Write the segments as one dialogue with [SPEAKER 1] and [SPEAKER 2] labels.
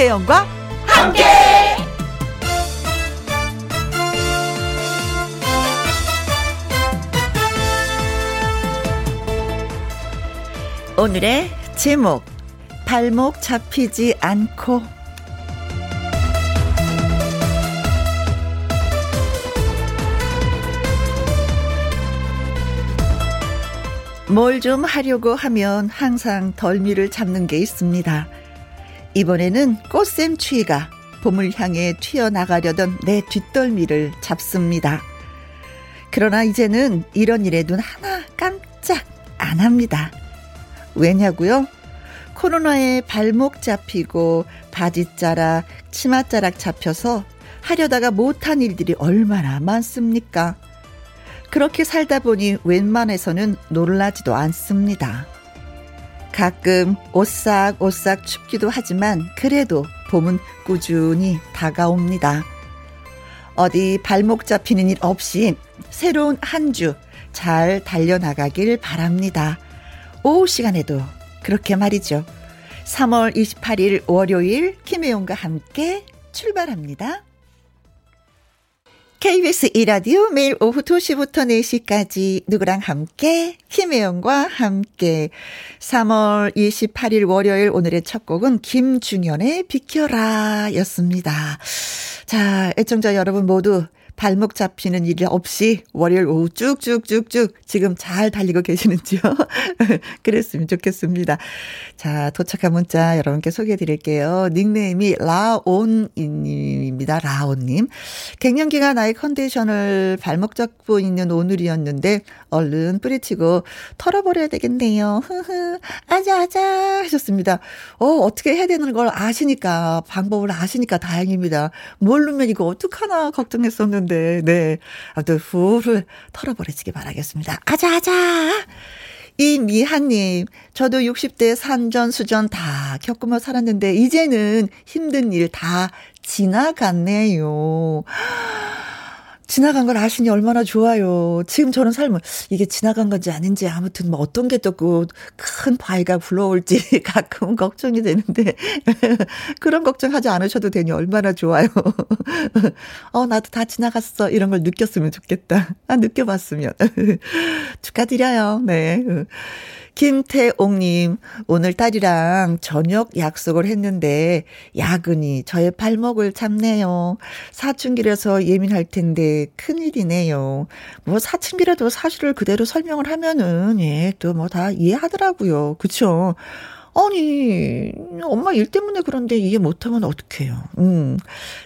[SPEAKER 1] 김혜영과 함께. 오늘의 제목 발목 잡히지 않고 뭘 좀 하려고 하면 항상 덜미를 잡는 게 있습니다. 이번에는 꽃샘 추위가 봄을 향해 튀어나가려던 내 뒷덜미를 잡습니다. 그러나 이제는 이런 일에 눈 하나 깜짝 안 합니다. 왜냐고요? 코로나에 발목 잡히고 바지자락, 치마자락 잡혀서 하려다가 못한 일들이 얼마나 많습니까? 그렇게 살다 보니 웬만해서는 놀라지도 않습니다. 가끔 오싹오싹 춥기도 하지만 그래도 봄은 꾸준히 다가옵니다. 어디 발목 잡히는 일 없이 새로운 한 주 잘 달려나가길 바랍니다. 오후 시간에도 그렇게 말이죠. 3월 28일 월요일 김혜용과 함께 출발합니다. KBS 이라디오 매일 오후 2시부터 4시까지 누구랑 함께 김혜영과 함께 3월 28일 월요일 오늘의 첫 곡은 김중현의 비켜라 였습니다. 자, 애청자 여러분 모두 발목 잡히는 일이 없이 월요일 오후 쭉쭉쭉쭉 지금 잘 달리고 계시는지요? 그랬으면 좋겠습니다. 자, 도착한 문자 여러분께 소개해 드릴게요. 닉네임이 라온님입니다. 라온님. 갱년기가 나의 컨디션을 발목 잡고 있는 오늘이었는데 얼른 뿌리치고 털어버려야 되겠네요. 흐흐. 아자, 아자 하셨습니다. 어, 어떻게 해야 되는 걸 아시니까, 방법을 아시니까 다행입니다. 모르면 이거 어떡하나 걱정했었는데 건데, 네. 아무튼 후를 털어버리시기 바라겠습니다. 아자아자! 이미한님, 저도 60대 산전 수전 다 겪으며 살았는데, 이제는 힘든 일 다 지나갔네요. 지나간 걸 아시니 얼마나 좋아요. 지금 저는 삶은 이게 지나간 건지 아닌지 아무튼 뭐 어떤 게 또 큰 바위가 불러올지 가끔 걱정이 되는데 그런 걱정하지 않으셔도 되니 얼마나 좋아요. 어 나도 다 지나갔어 이런 걸 느꼈으면 좋겠다. 아 느껴봤으면 축하드려요. 네. 김태옥님, 오늘 딸이랑 저녁 약속을 했는데, 야근이 저의 발목을 잡네요. 사춘기라서 예민할 텐데, 큰일이네요. 뭐, 사춘기라도 사실을 그대로 설명을 하면은, 예, 또 뭐 다 이해하더라고요. 그쵸? 아니, 엄마 일 때문에 그런데 이해 못하면 어떡해요. 음.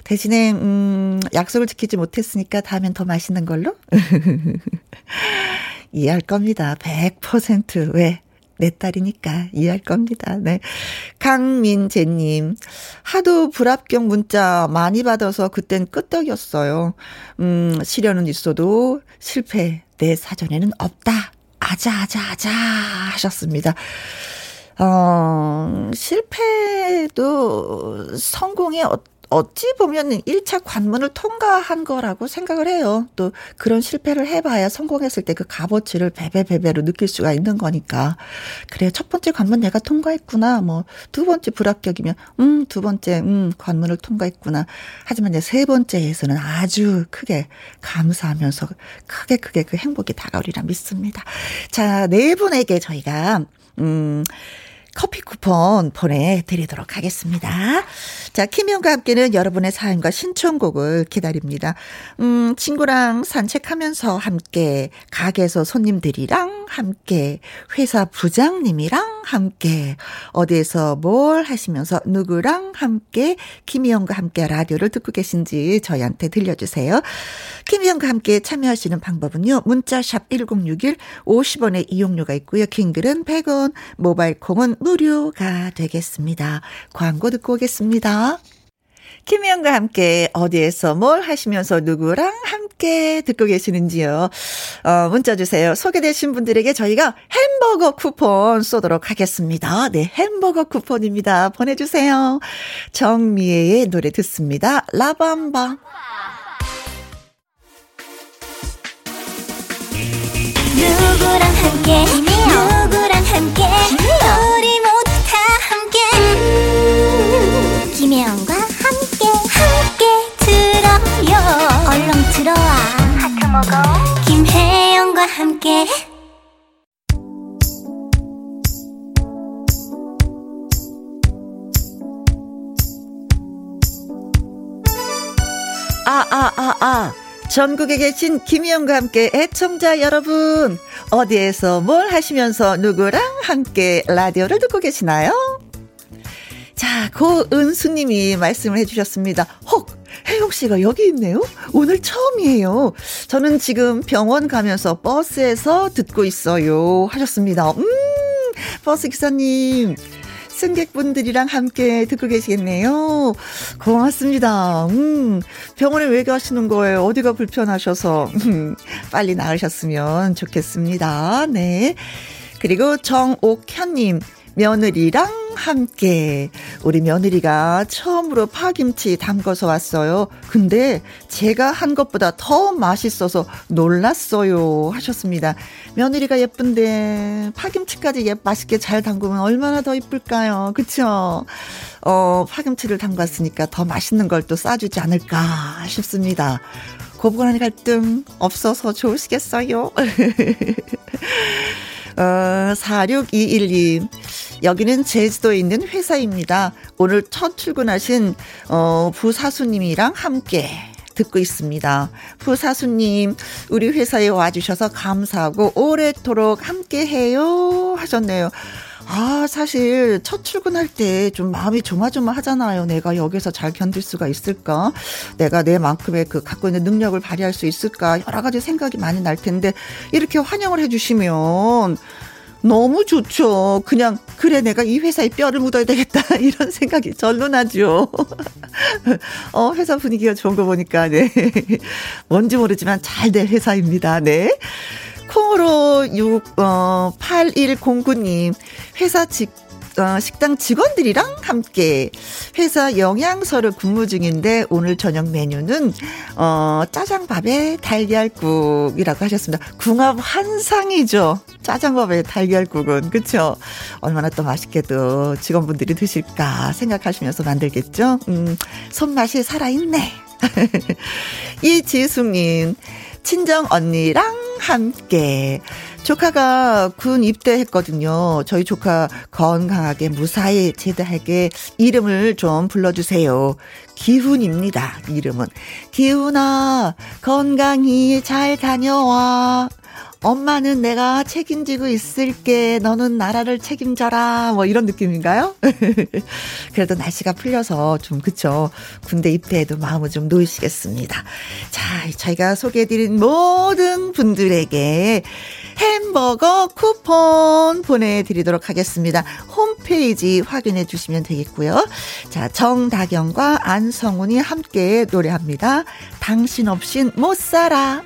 [SPEAKER 1] 대신에, 음, 약속을 지키지 못했으니까 다음엔 더 맛있는 걸로? 이해할 겁니다. 100%. 왜? 내 딸이니까 이해할 겁니다. 네. 강민재님, 하도 불합격 문자 많이 받아서 그땐 끄떡이었어요. 음, 시련은 있어도 실패 내 사전에는 없다. 아자, 아자, 아자 하셨습니다. 어, 실패도 성공의 어 찌 보면 1차 관문을 통과한 거라고 생각을 해요. 또 그런 실패를 해봐야 성공했을 때 그 값어치를 배배배배로 느낄 수가 있는 거니까. 그래, 첫 번째 관문 내가 통과했구나. 뭐, 두 번째 불합격이면, 음, 두 번째, 음, 관문을 통과했구나. 하지만 이제 세 번째에서는 아주 크게 감사하면서 크게 크게 그 행복이 다가오리라 믿습니다. 자, 네 분에게 저희가, 음, 커피 쿠폰 보내드리도록 하겠습니다. 자, 김영과 함께는 여러분의 사연과 신청곡을 기다립니다. 음, 친구랑 산책하면서 함께, 가게에서 손님들이랑 함께, 회사 부장님이랑 함께, 어디에서 뭘 하시면서 누구랑 함께, 김희영과 함께 라디오를 듣고 계신지 저희한테 들려주세요. 김희영과 함께 참여하시는 방법은요, 문자샵 1061, 50원의 이용료가 있고요. 킹글은 100원, 모바일 콩은 무료가 되겠습니다. 광고 듣고 오겠습니다. 김희영과 함께 어디에서 뭘 하시면서 누구랑 함께 듣고 계시는지요. 어, 문자 주세요. 소개되신 분들에게 저희가 햄버거 쿠폰 쏘도록 하겠습니다. 네, 햄버거 쿠폰입니다. 보내주세요. 정미애의 노래 듣습니다. 라밤바. 누구랑 함께, 누구랑 함께, 우리 모 김혜영과 함께 함께 들어요 얼렁 들어와 하트 먹어 김혜영과 함께 아 아, 아, 아. 전국에 계신 김희영과 함께 애청자 여러분, 어디에서 뭘 하시면서 누구랑 함께 라디오를 듣고 계시나요? 자, 고은수님이 말씀을 해주셨습니다. 헉! 혜영 씨가 여기 있네요? 오늘 처음이에요. 저는 지금 병원 가면서 버스에서 듣고 있어요. 하셨습니다. 음, 버스 기사님. 승객분들이랑 함께 듣고 계시겠네요. 고맙습니다. 음, 병원에 왜 가시는 거예요? 어디가 불편하셔서. 음, 빨리 나으셨으면 좋겠습니다. 네. 그리고 정옥현님. 며느리랑 함께 우리 며느리가 처음으로 파김치 담궈서 왔어요. 근데 제가 한 것보다 더 맛있어서 놀랐어요. 하셨습니다. 며느리가 예쁜데 파김치까지 예, 맛있게 잘 담그면 얼마나 더 이쁠까요? 그쵸? 어, 파김치를 담갔으니까 더 맛있는 걸 또 싸주지 않을까 싶습니다. 고부간의 갈등 없어서 좋으시겠어요? 어, 46212. 여기는 제주도에 있는 회사입니다. 오늘 첫 출근하신, 어, 부사수님이랑 함께 듣고 있습니다. 부사수님, 우리 회사에 와주셔서 감사하고 오래도록 함께 해요. 하셨네요. 아, 사실 첫 출근할 때 좀 마음이 조마조마하잖아요. 내가 여기서 잘 견딜 수가 있을까? 내가 내 만큼의 그 갖고 있는 능력을 발휘할 수 있을까? 여러 가지 생각이 많이 날 텐데 이렇게 환영을 해 주시면 너무 좋죠. 그냥 그래 내가 이 회사에 뼈를 묻어야 되겠다 이런 생각이 절로 나죠. 어 회사 분위기가 좋은 거 보니까 네 뭔지 모르지만 잘 될 회사입니다. 네. 콩으로 6, 어, 8109님, 회사 직, 어, 식당 직원들이랑 함께 회사 영양서를 근무 중인데 오늘 저녁 메뉴는 어, 짜장밥에 달걀국이라고 하셨습니다. 궁합 한상이죠. 짜장밥에 달걀국은 그쵸? 얼마나 또 맛있게도 직원분들이 드실까 생각하시면서 만들겠죠. 음, 손맛이 살아있네. 이지숙님 친정 언니랑 함께. 조카가 군 입대했거든요. 저희 조카 건강하게 무사히 제대하게 이름을 좀 불러주세요. 기훈입니다. 이름은. 기훈아, 건강히 잘 다녀와. 엄마는 내가 책임지고 있을게. 너는 나라를 책임져라. 뭐 이런 느낌인가요? 그래도 날씨가 풀려서 좀 그쵸. 군대 입대에도 마음을 좀 놓으시겠습니다. 자, 저희가 소개해드린 모든 분들에게 햄버거 쿠폰 보내드리도록 하겠습니다. 홈페이지 확인해 주시면 되겠고요. 자, 정다경과 안성훈이 함께 노래합니다. 당신 없인 못 살아.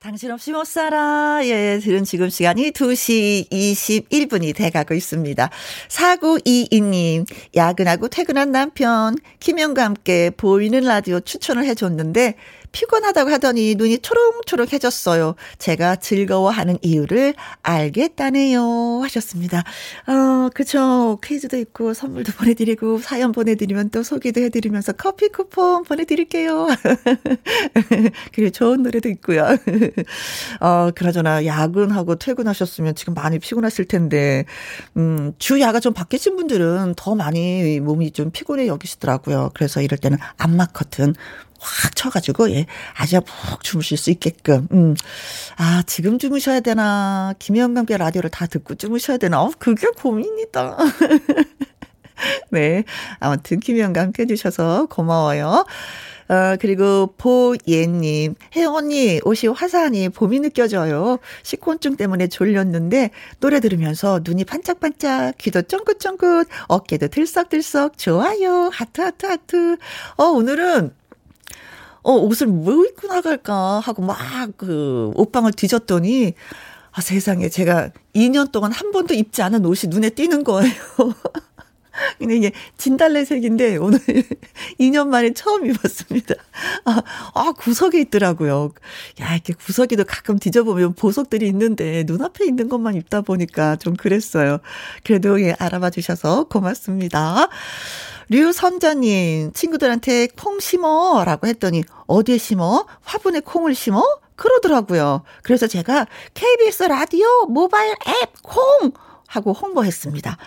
[SPEAKER 1] 당신 없이 못 살아. 예, 들은 지금 시간이 2시 21분이 돼가고 있습니다. 4922님, 야근하고 퇴근한 남편, 김영과 함께 보이는 라디오 추천을 해줬는데, 피곤하다고 하더니 눈이 초롱초롱해졌어요. 제가 즐거워하는 이유를 알겠다네요. 하셨습니다. 어, 그쵸. 퀴즈도 있고 선물도 보내드리고 사연 보내드리면 또 소개도 해드리면서 커피 쿠폰 보내드릴게요. 그리고 좋은 노래도 있고요. 어, 그나저나 야근하고 퇴근하셨으면 지금 많이 피곤하실 텐데, 음, 주 야가 좀 바뀌신 분들은 더 많이 몸이 좀 피곤해 여기시더라고요. 그래서 이럴 때는 안마 커튼 확 쳐가지고, 예, 아주 푹 주무실 수 있게끔, 음. 아, 지금 주무셔야 되나, 김현경께 라디오를 다 듣고 주무셔야 되나, 어, 그게 고민이다. 네. 아무튼, 김현과 함께 해주셔서 고마워요. 어, 그리고 보예님, 혜영 언니, 옷이 화사하니 봄이 느껴져요. 식곤증 때문에 졸렸는데, 노래 들으면서 눈이 반짝반짝, 귀도 쫑긋쫑긋, 어깨도 들썩들썩, 좋아요. 하트, 하트, 하트. 어, 오늘은 어, 옷을 뭐 입고 나갈까 하고 막 그 옷방을 뒤졌더니 아, 세상에 제가 2년 동안 한 번도 입지 않은 옷이 눈에 띄는 거예요. 근데 이게 진달래색인데 오늘 2년 만에 처음 입었습니다. 아, 아, 구석에 있더라고요. 야, 이렇게 구석에도 가끔 뒤져보면 보석들이 있는데 눈앞에 있는 것만 입다 보니까 좀 그랬어요. 그래도 예, 알아봐 주셔서 고맙습니다. 류선자님, 친구들한테 콩 심어 라고 했더니, 어디에 심어? 화분에 콩을 심어? 그러더라고요. 그래서 제가 KBS 라디오 모바일 앱 콩! 하고 홍보했습니다.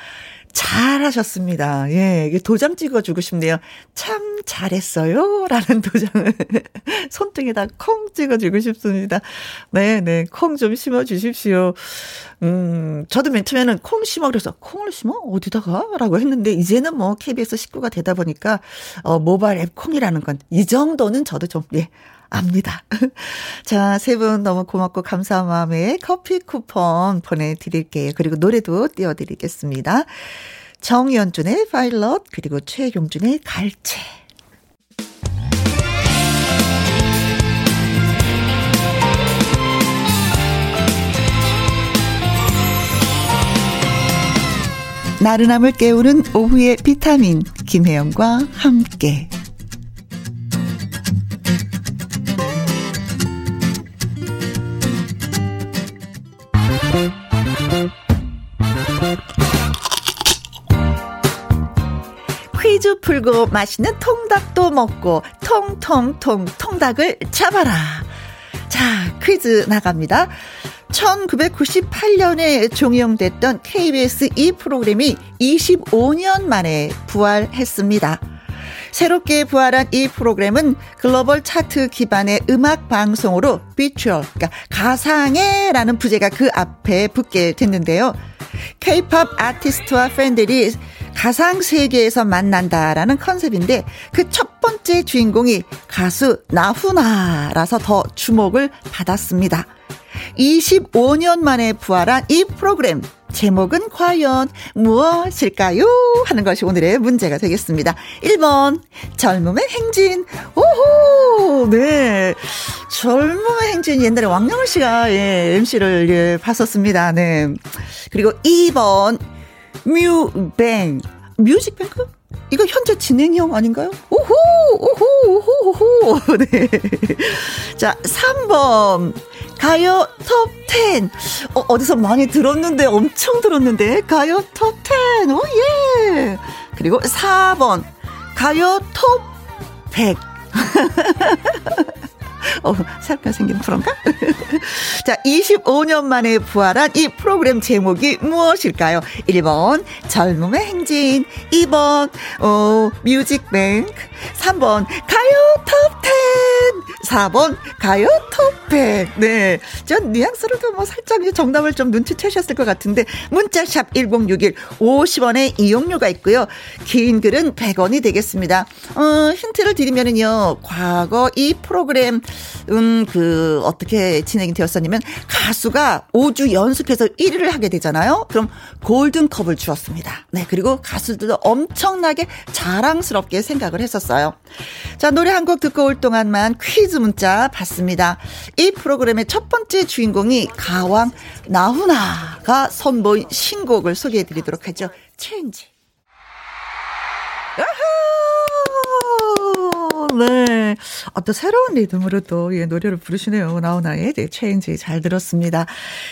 [SPEAKER 1] 잘하셨습니다. 예, 도장 찍어주고 싶네요. 참 잘했어요. 라는 도장을 손등에다 콩 찍어주고 싶습니다. 네, 네. 콩 좀 심어주십시오. 음, 저도 맨 처음에는 콩 심어 그래서 콩을 심어? 어디다가? 라고 했는데 이제는 뭐 KBS 식구가 되다 보니까 어, 모바일 앱 콩이라는 건 이 정도는 저도 좀, 예, 압니다. 자, 세 분 너무 고맙고 감사한 마음에 커피 쿠폰 보내드릴게요. 그리고 노래도 띄워드리겠습니다. 정연준의 파일럿, 그리고 최용준의 갈채. 나른함을 깨우는 오후의 비타민, 김혜영과 함께. 퀴즈 풀고 맛있는 통닭도 먹고 통통통 통닭을 잡아라. 자, 퀴즈 나갑니다. 1998년에 종영됐던 KBS 이 프로그램이 25년 만에 부활했습니다. 새롭게 부활한 이 프로그램은 글로벌 차트 기반의 음악 방송으로 비추얼, 그러니까 가상의라는 부제가 그 앞에 붙게 됐는데요. 케이팝 아티스트와 팬들이 가상 세계에서 만난다라는 컨셉인데 그 첫 번째 주인공이 가수 나훈아라서 더 주목을 받았습니다. 25년 만에 부활한 이 프로그램 제목은 과연 무엇일까요? 하는 것이 오늘의 문제가 되겠습니다. 1번, 젊음의 행진. 오호! 네. 젊음의 행진 옛날에 왕영을 씨가 예, MC를 예, 봤었습니다. 네. 그리고 2번, 뮤뱅. 뮤직뱅크? 이거 현재 진행형 아닌가요? 오호! 오호! 오호! 오호! 네. 자, 3번. 가요 톱 10. 어, 어디서 많이 들었는데, 엄청 들었는데. 가요 톱 10. 오, 예. 그리고 4번. 가요 톱 100. 어, 새롭게 생긴 프로인가? 자, 25년 만에 부활한 이 프로그램 제목이 무엇일까요? 1번, 젊음의 행진. 2번, 어, 뮤직뱅크. 3번, 가요 톱10. 4번, 가요 톱100. 네. 전 뉘앙스로도 뭐 살짝 정답을 좀 눈치채셨을 것 같은데, 문자샵 1061, 50원의 이용료가 있고요. 긴 글은 100원이 되겠습니다. 어, 힌트를 드리면은요, 과거 이 프로그램 음, 그, 어떻게 진행이 되었었냐면, 가수가 5주 연속해서 1위를 하게 되잖아요? 그럼 골든컵을 주었습니다. 네, 그리고 가수들도 엄청나게 자랑스럽게 생각을 했었어요. 자, 노래 한 곡 듣고 올 동안만 퀴즈 문자 받습니다. 이 프로그램의 첫 번째 주인공이 가왕 나훈아가 선보인 신곡을 소개해 드리도록 하죠. Change. 네. 아, 또 새로운 리듬으로 또, 예, 노래를 부르시네요. 나훈아의 네, Change 잘 들었습니다.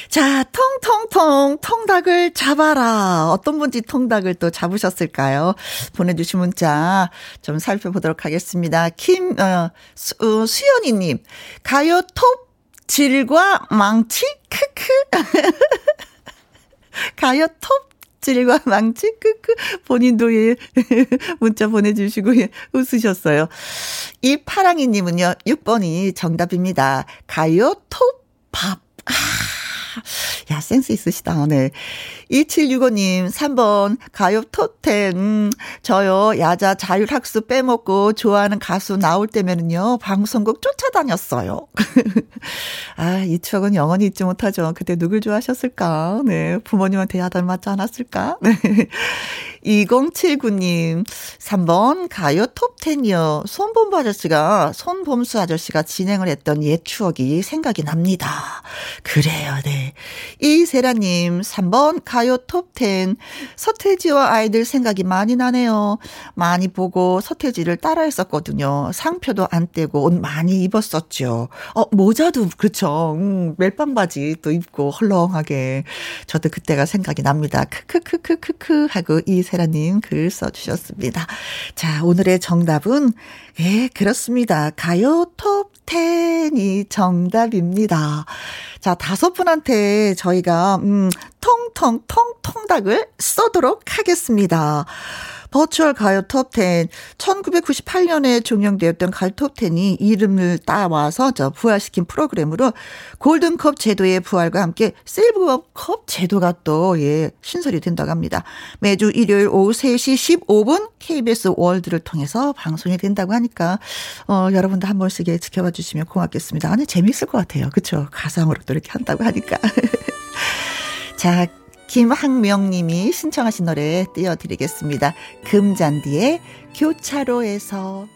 [SPEAKER 1] 자, 통통통, 통닭을 잡아라. 어떤 분지 통닭을 또 잡으셨을까요? 보내주신 문자 좀 살펴보도록 하겠습니다. 김, 어, 수, 어, 수연이님, 가요 톱 질과 망치? 크크. 가요 톱 질과 망치 크크 본인도 예 문자 보내주시고 예, 웃으셨어요. 이 파랑이 님은요 6번이 정답입니다. 가요 톱밥. 아. 야, 센스 있으시다, 네. 2765님, 3번, 가요 토텐. 음, 저요, 야자 자율학습 빼먹고 좋아하는 가수 나올 때면은요, 방송국 쫓아다녔어요. 아, 이 추억은 영원히 잊지 못하죠. 그때 누굴 좋아하셨을까? 네. 부모님한테 야단 맞지 않았을까? 네. 2079님, 3번, 가요 톱10이요. 손범수 아저씨가, 손범수 아저씨가 진행을 했던 옛 추억이 생각이 납니다. 그래요, 네. 이세라님, 3번, 가요 톱10. 서태지와 아이들 생각이 많이 나네요. 많이 보고 서태지를 따라 했었거든요. 상표도 안 떼고 옷 많이 입었었죠. 어, 모자도, 그렇죠. 음, 멜빵 바지 또 입고 헐렁하게. 저도 그때가 생각이 납니다. 크크크크크크 하고 이이 세라님 글 써주셨습니다. 자, 오늘의 정답은, 예, 그렇습니다. 가요 톱 10이 정답입니다. 자, 다섯 분한테 저희가, 음, 통통, 통통닭을 쏘도록 하겠습니다. 버추얼 가요 톱10. 1998년에 종영되었던 가요 톱10이 이름을 따와서 저 부활시킨 프로그램으로 골든컵 제도의 부활과 함께 실버컵 제도가 또, 예, 신설이 된다고 합니다. 매주 일요일 오후 3시 15분 KBS 월드를 통해서 방송이 된다고 하니까, 어, 여러분도 한 번씩 지켜봐 주시면 고맙겠습니다. 아니, 재미있을 것 같아요. 그쵸? 가상으로 또 이렇게 한다고 하니까. 자, 김학명 님이 신청하신 노래 띄워드리겠습니다. 금잔디의 교차로에서.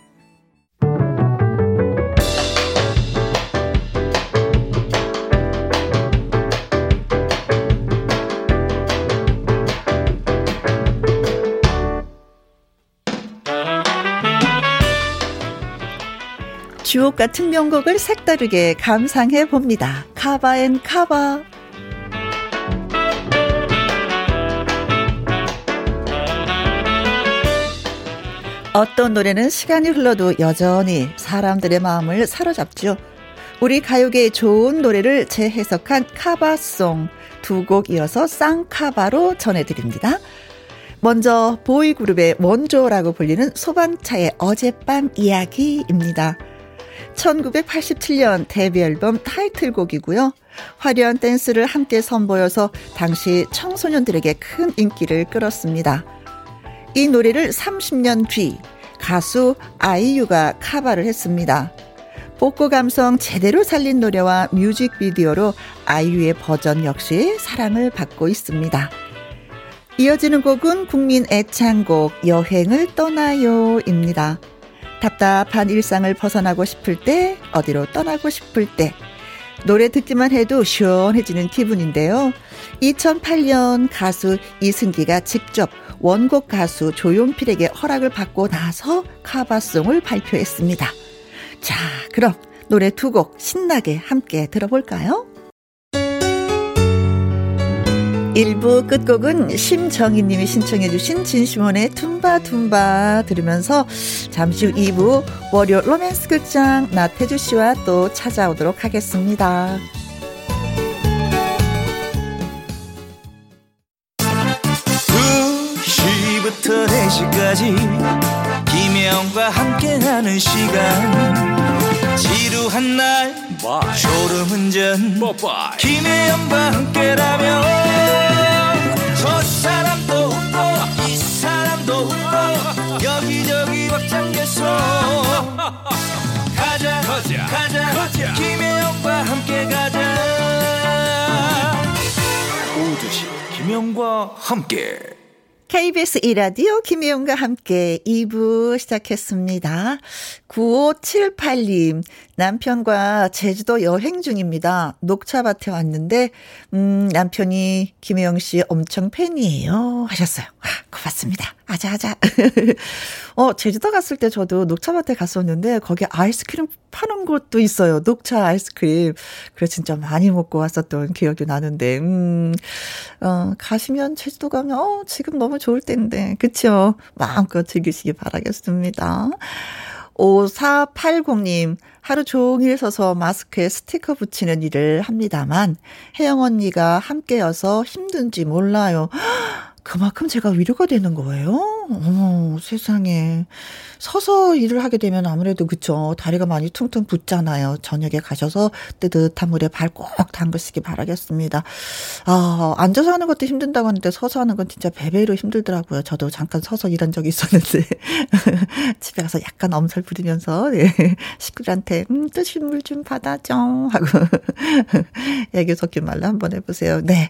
[SPEAKER 1] 주옥 같은 명곡을 색다르게 감상해 봅니다. cover and cover. 어떤 노래는 시간이 흘러도 여전히 사람들의 마음을 사로잡죠. 우리 가요계의 좋은 노래를 재해석한 cover song 두 곡 이어서 쌍cover로 전해드립니다. 먼저 보이그룹의 원조라고 불리는 소방차의 어젯밤 이야기입니다. 1987년 데뷔 앨범 타이틀곡이고요. 화려한 댄스를 함께 선보여서 당시 청소년들에게 큰 인기를 끌었습니다. 이 노래를 30년 뒤 가수 아이유가 카바를 했습니다. 복고 감성 제대로 살린 노래와 뮤직비디오로 아이유의 버전 역시 사랑을 받고 있습니다. 이어지는 곡은 국민 애창곡 여행을 떠나요입니다. 답답한 일상을 벗어나고 싶을 때, 어디로 떠나고 싶을 때, 노래 듣기만 해도 시원해지는 기분인데요. 2008년 가수 이승기가 직접 원곡 가수 조용필에게 허락을 받고 나서 카바송을 발표했습니다. 자, 그럼 노래 두 곡 신나게 함께 들어볼까요? 1부 끝곡은 심정희님이 신청해주신 진시몬의 tum바tum바 들으면서 잠시 후 2부 월요 로맨스 극장 나태주 씨와 또 찾아오도록 하겠습니다.
[SPEAKER 2] 2시부터 4시까지 김혜영과 함께하는 시간 지루한 날 Bye. 졸음운전 Bye. 김혜영과 함께라면 저 사람도 웃고 이 사람도 웃고 여기저기 벅장개소 가자 가자 가자, 가자. 김혜영과 함께 가자 오두시 김혜영과 함께
[SPEAKER 1] KBS 이라디오 김혜영과 함께 2부 시작했습니다. 9578님, 남편과 제주도 여행 중입니다. 녹차밭에 왔는데, 음, 남편이 김혜영 씨 엄청 팬이에요. 하셨어요. 아, 고맙습니다. 아자아자. 어, 제주도 갔을 때 저도 녹차밭에 갔었는데, 거기 아이스크림 파는 곳도 있어요. 녹차 아이스크림. 그래, 진짜 많이 먹고 왔었던 기억이 나는데, 음, 어, 가시면, 제주도 가면, 어, 지금 너무 좋을 때인데, 그쵸? 마음껏 즐기시기 바라겠습니다. 5480님, 하루 종일 서서 마스크에 스티커 붙이는 일을 합니다만, 혜영 언니가 함께여서 힘든지 몰라요. 그만큼 제가 위로가 되는 거예요? 어머, 세상에. 서서 일을 하게 되면 아무래도 그쵸. 다리가 많이 퉁퉁 붓잖아요. 저녁에 가셔서 뜨뜻한 물에 발 꼭 담그시기 바라겠습니다. 아, 앉아서 하는 것도 힘든다고 하는데 서서 하는 건 진짜 배배로 힘들더라고요. 저도 잠깐 서서 일한 적이 있었는데. 집에 가서 약간 엄살 부리면서, 네. 식구들한테, 음, 뜨신 물 좀 받아줘. 하고. 애교 섞인 말로 한번 해보세요. 네.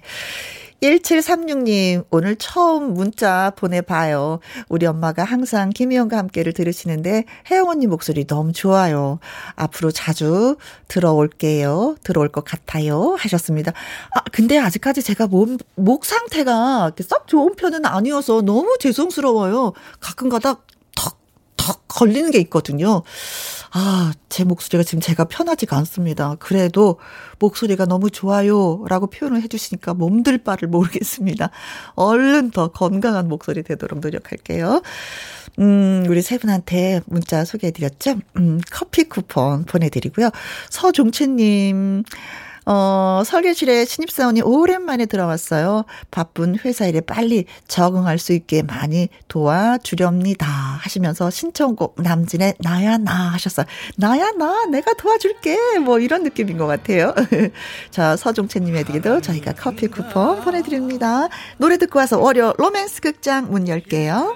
[SPEAKER 1] 1736님, 오늘 처음 문자 보내봐요. 우리 엄마가 항상 김희영과 함께를 들으시는데, 혜영 언니 목소리 너무 좋아요. 앞으로 자주 들어올게요. 들어올 것 같아요. 하셨습니다. 아, 근데 아직까지 제가 몸, 목 상태가 썩 좋은 편은 아니어서 너무 죄송스러워요. 가끔 가다 턱, 턱 걸리는 게 있거든요. 아, 제 목소리가 지금 제가 편하지가 않습니다. 그래도 목소리가 너무 좋아요. 라고 표현을 해주시니까 몸들 바를 모르겠습니다. 얼른 더 건강한 목소리 되도록 노력할게요. 음, 우리 세 분한테 문자 소개해드렸죠? 음, 커피 쿠폰 보내드리고요. 서종채님, 어, 설계실에 신입사원이 오랜만에 들어왔어요. 바쁜 회사 일에 빨리 적응할 수 있게 많이 도와주렵니다. 하시면서 신청곡 남진의 나야 나 하셨어요. 나야 나 내가 도와줄게. 뭐 이런 느낌인 것 같아요. 자, 서종채님에게도 저희가 커피 쿠폰 보내드립니다. 노래 듣고 와서 월요 로맨스 극장 문 열게요.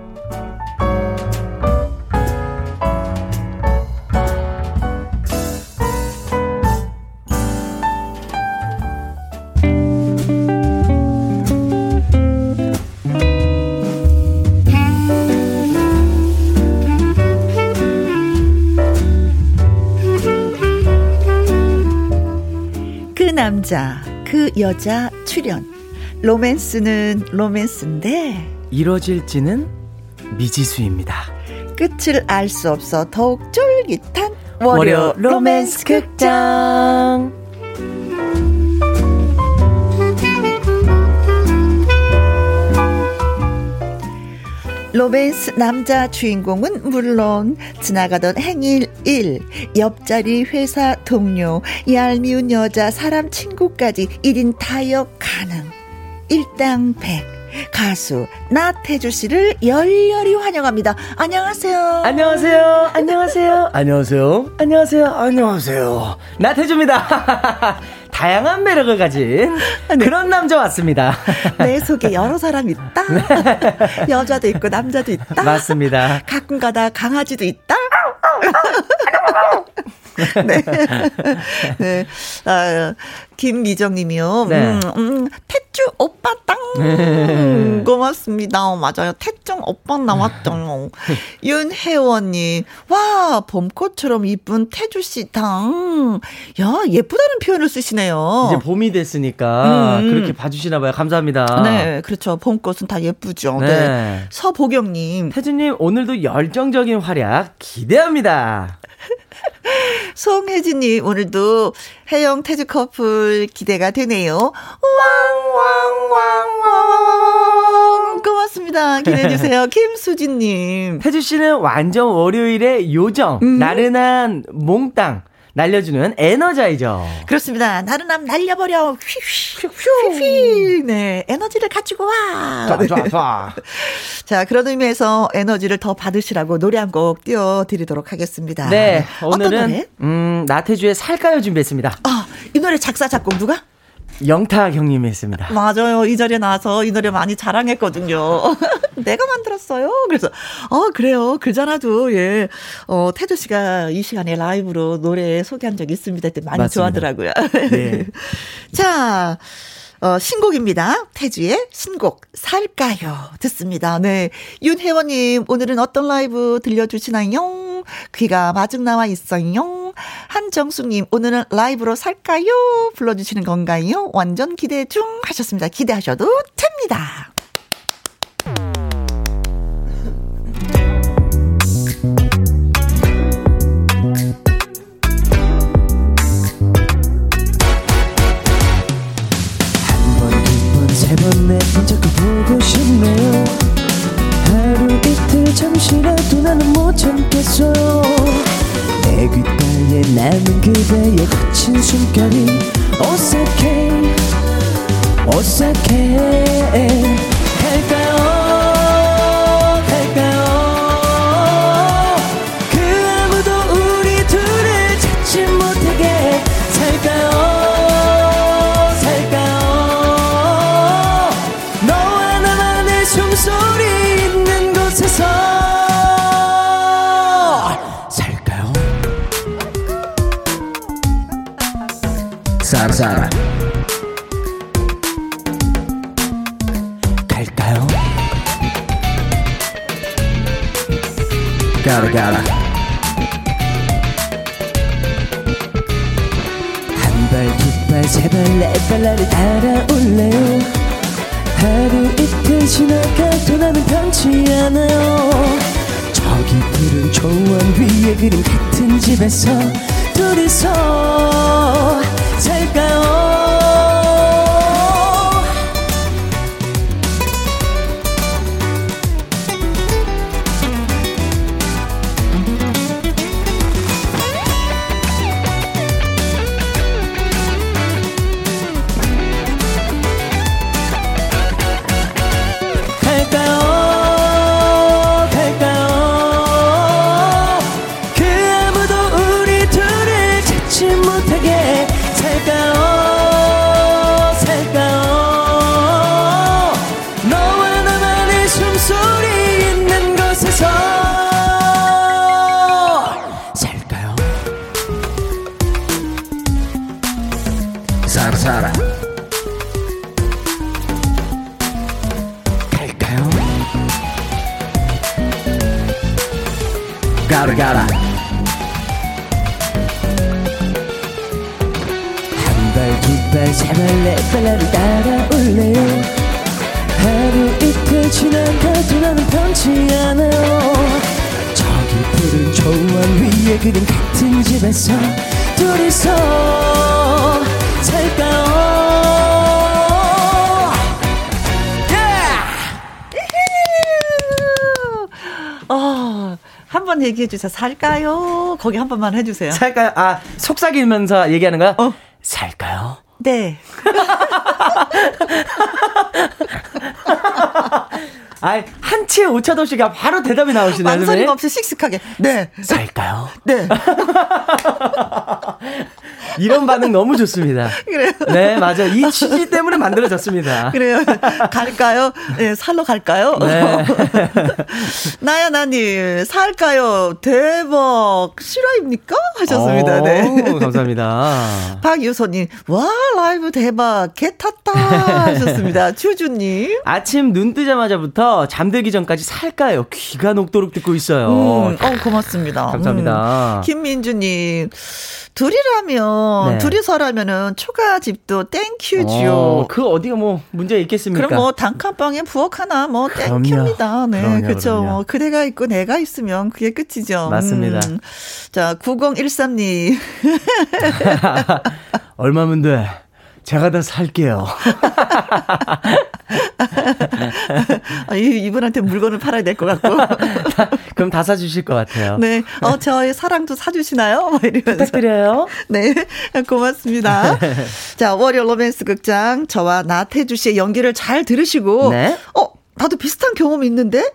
[SPEAKER 1] 남자, 그 여자 출연. 로맨스는 로맨스인데
[SPEAKER 3] 이뤄질지는 미지수입니다.
[SPEAKER 1] 끝을 알 수 없어 더욱 쫄깃한 월요,
[SPEAKER 3] 월요 로맨스 극장.
[SPEAKER 1] 로맨스 남자 주인공은 물론 지나가던 행인 1, 옆자리 회사 동료, 얄미운 여자 사람 친구까지 1인 타역 가능. 일당백 가수 나태주 씨를 열렬히 환영합니다. 안녕하세요.
[SPEAKER 3] 안녕하세요. 안녕하세요. 안녕하세요. 안녕하세요. 안녕하세요. 나태주입니다. 다양한 매력을 가진 네. 그런 남자 왔습니다.
[SPEAKER 1] 내 속에 여러 사람 있다. 여자도 있고 남자도 있다.
[SPEAKER 3] 맞습니다.
[SPEAKER 1] 가끔가다 강아지도 있다. 네. 네. 아, 김미정 님이요. 네. 음, 음, 태주 오빠 땅. 네. 고맙습니다. 어, 맞아요. 태정 오빠 나왔죠. 윤혜원 님. 와, 봄꽃처럼 이쁜 태주 씨 땅. 야, 예쁘다는 표현을 쓰시네요.
[SPEAKER 3] 이제 봄이 됐으니까 음. 그렇게 봐주시나 봐요. 감사합니다.
[SPEAKER 1] 네, 그렇죠. 봄꽃은 다 예쁘죠. 네. 네. 서보경 님.
[SPEAKER 3] 태주 님, 오늘도 열정적인 활약 기대합니다.
[SPEAKER 1] 송혜진님, 오늘도 해영 태주 커플 기대가 되네요. 왕 왕 왕 왕 고맙습니다. 기대해주세요. 김수진님.
[SPEAKER 3] 태주씨는 완전 월요일에 요정, 음. 나른한 몽땅. 날려주는 에너자이저.
[SPEAKER 1] 그렇습니다. 나른함 날려버려. 휘휘 휘휘. 네, 에너지를 가지고 와.
[SPEAKER 3] 좋아, 좋아, 좋아.
[SPEAKER 1] 자, 그런 의미에서 에너지를 더 받으시라고 노래 한 곡 띄워드리도록 하겠습니다.
[SPEAKER 3] 네, 오늘은 음 나태주의 살까요 준비했습니다.
[SPEAKER 1] 아, 이 노래 작사 작곡 누가?
[SPEAKER 3] 영탁 형님이 했습니다.
[SPEAKER 1] 맞아요. 이 자리에 나와서 이 노래 많이 자랑했거든요. 내가 만들었어요. 그래서, 어, 그래요. 그잖아도, 예. 어, 태조 씨가 이 시간에 라이브로 노래 소개한 적이 있습니다. 많이 맞습니다. 좋아하더라고요. 네. 자, 어, 신곡입니다. 태주의 신곡, 살까요? 듣습니다. 네. 윤혜원님, 오늘은 어떤 라이브 들려주시나요? 귀가 마중 나와 있어요. 한정숙님, 오늘은 라이브로 살까요? 불러주시는 건가요? 완전 기대 중 하셨습니다. 기대하셔도 됩니다.
[SPEAKER 4] 거친 숨결이 어색해 어색해 네발 나를 따라올래요? 하루 이틀 지나가도 나는 변치 않아요. 저기 푸른 초원 위에 그린 같은 집에서 둘이서 살까요
[SPEAKER 1] 얘기해 주세요. 살까요? 거기 한 번만 해 주세요.
[SPEAKER 3] 살까요? 아, 속삭이면서 얘기하는 거야? 어. 살까요?
[SPEAKER 1] 네.
[SPEAKER 3] 아, 한치의 오차도시가 바로 대답이 나오시네요.
[SPEAKER 1] 망설임 없이 씩씩하게. 네.
[SPEAKER 3] 살까요?
[SPEAKER 1] 네.
[SPEAKER 3] 이런 반응 너무 좋습니다.
[SPEAKER 1] 그래요.
[SPEAKER 3] 네, 맞아. 이 취지 때문에 만들어졌습니다.
[SPEAKER 1] 그래요. 갈까요? 네, 살러 갈까요? 네. 나야, 나님, 살까요? 대박. 실화입니까? 하셨습니다. 오, 네.
[SPEAKER 3] 감사합니다.
[SPEAKER 1] 박유소님, 와, 라이브 대박. 계 탔다. 하셨습니다. 주주님.
[SPEAKER 3] 아침 눈 뜨자마자부터 잠들기 전까지 살까요? 귀가 녹도록 듣고 있어요. 음,
[SPEAKER 1] 어, 고맙습니다.
[SPEAKER 3] 감사합니다.
[SPEAKER 1] 음, 김민주님, 둘이라면 네. 둘이서라면은 초가집도 땡큐죠. 어,
[SPEAKER 3] 그 어디가 뭐 문제 있겠습니까?
[SPEAKER 1] 그럼 뭐 단칸방에 부엌 하나 뭐 땡큐입니다. 네, 그렇죠. 뭐 그대가 있고 내가 있으면 그게 끝이죠.
[SPEAKER 3] 맞습니다. 음.
[SPEAKER 1] 자, 9013님.
[SPEAKER 3] 얼마면 돼? 제가 다 살게요.
[SPEAKER 1] 아, 이분한테 물건을 팔아야 될 것 같고.
[SPEAKER 3] 그럼 다 사주실 것 같아요.
[SPEAKER 1] 네. 어, 저의 사랑도 사주시나요?
[SPEAKER 3] 부탁드려요.
[SPEAKER 1] 네. 고맙습니다. 자, 월요 로맨스 극장. 저와 나태주 씨의 연기를 잘 들으시고. 네. 어, 나도 비슷한 경험이 있는데?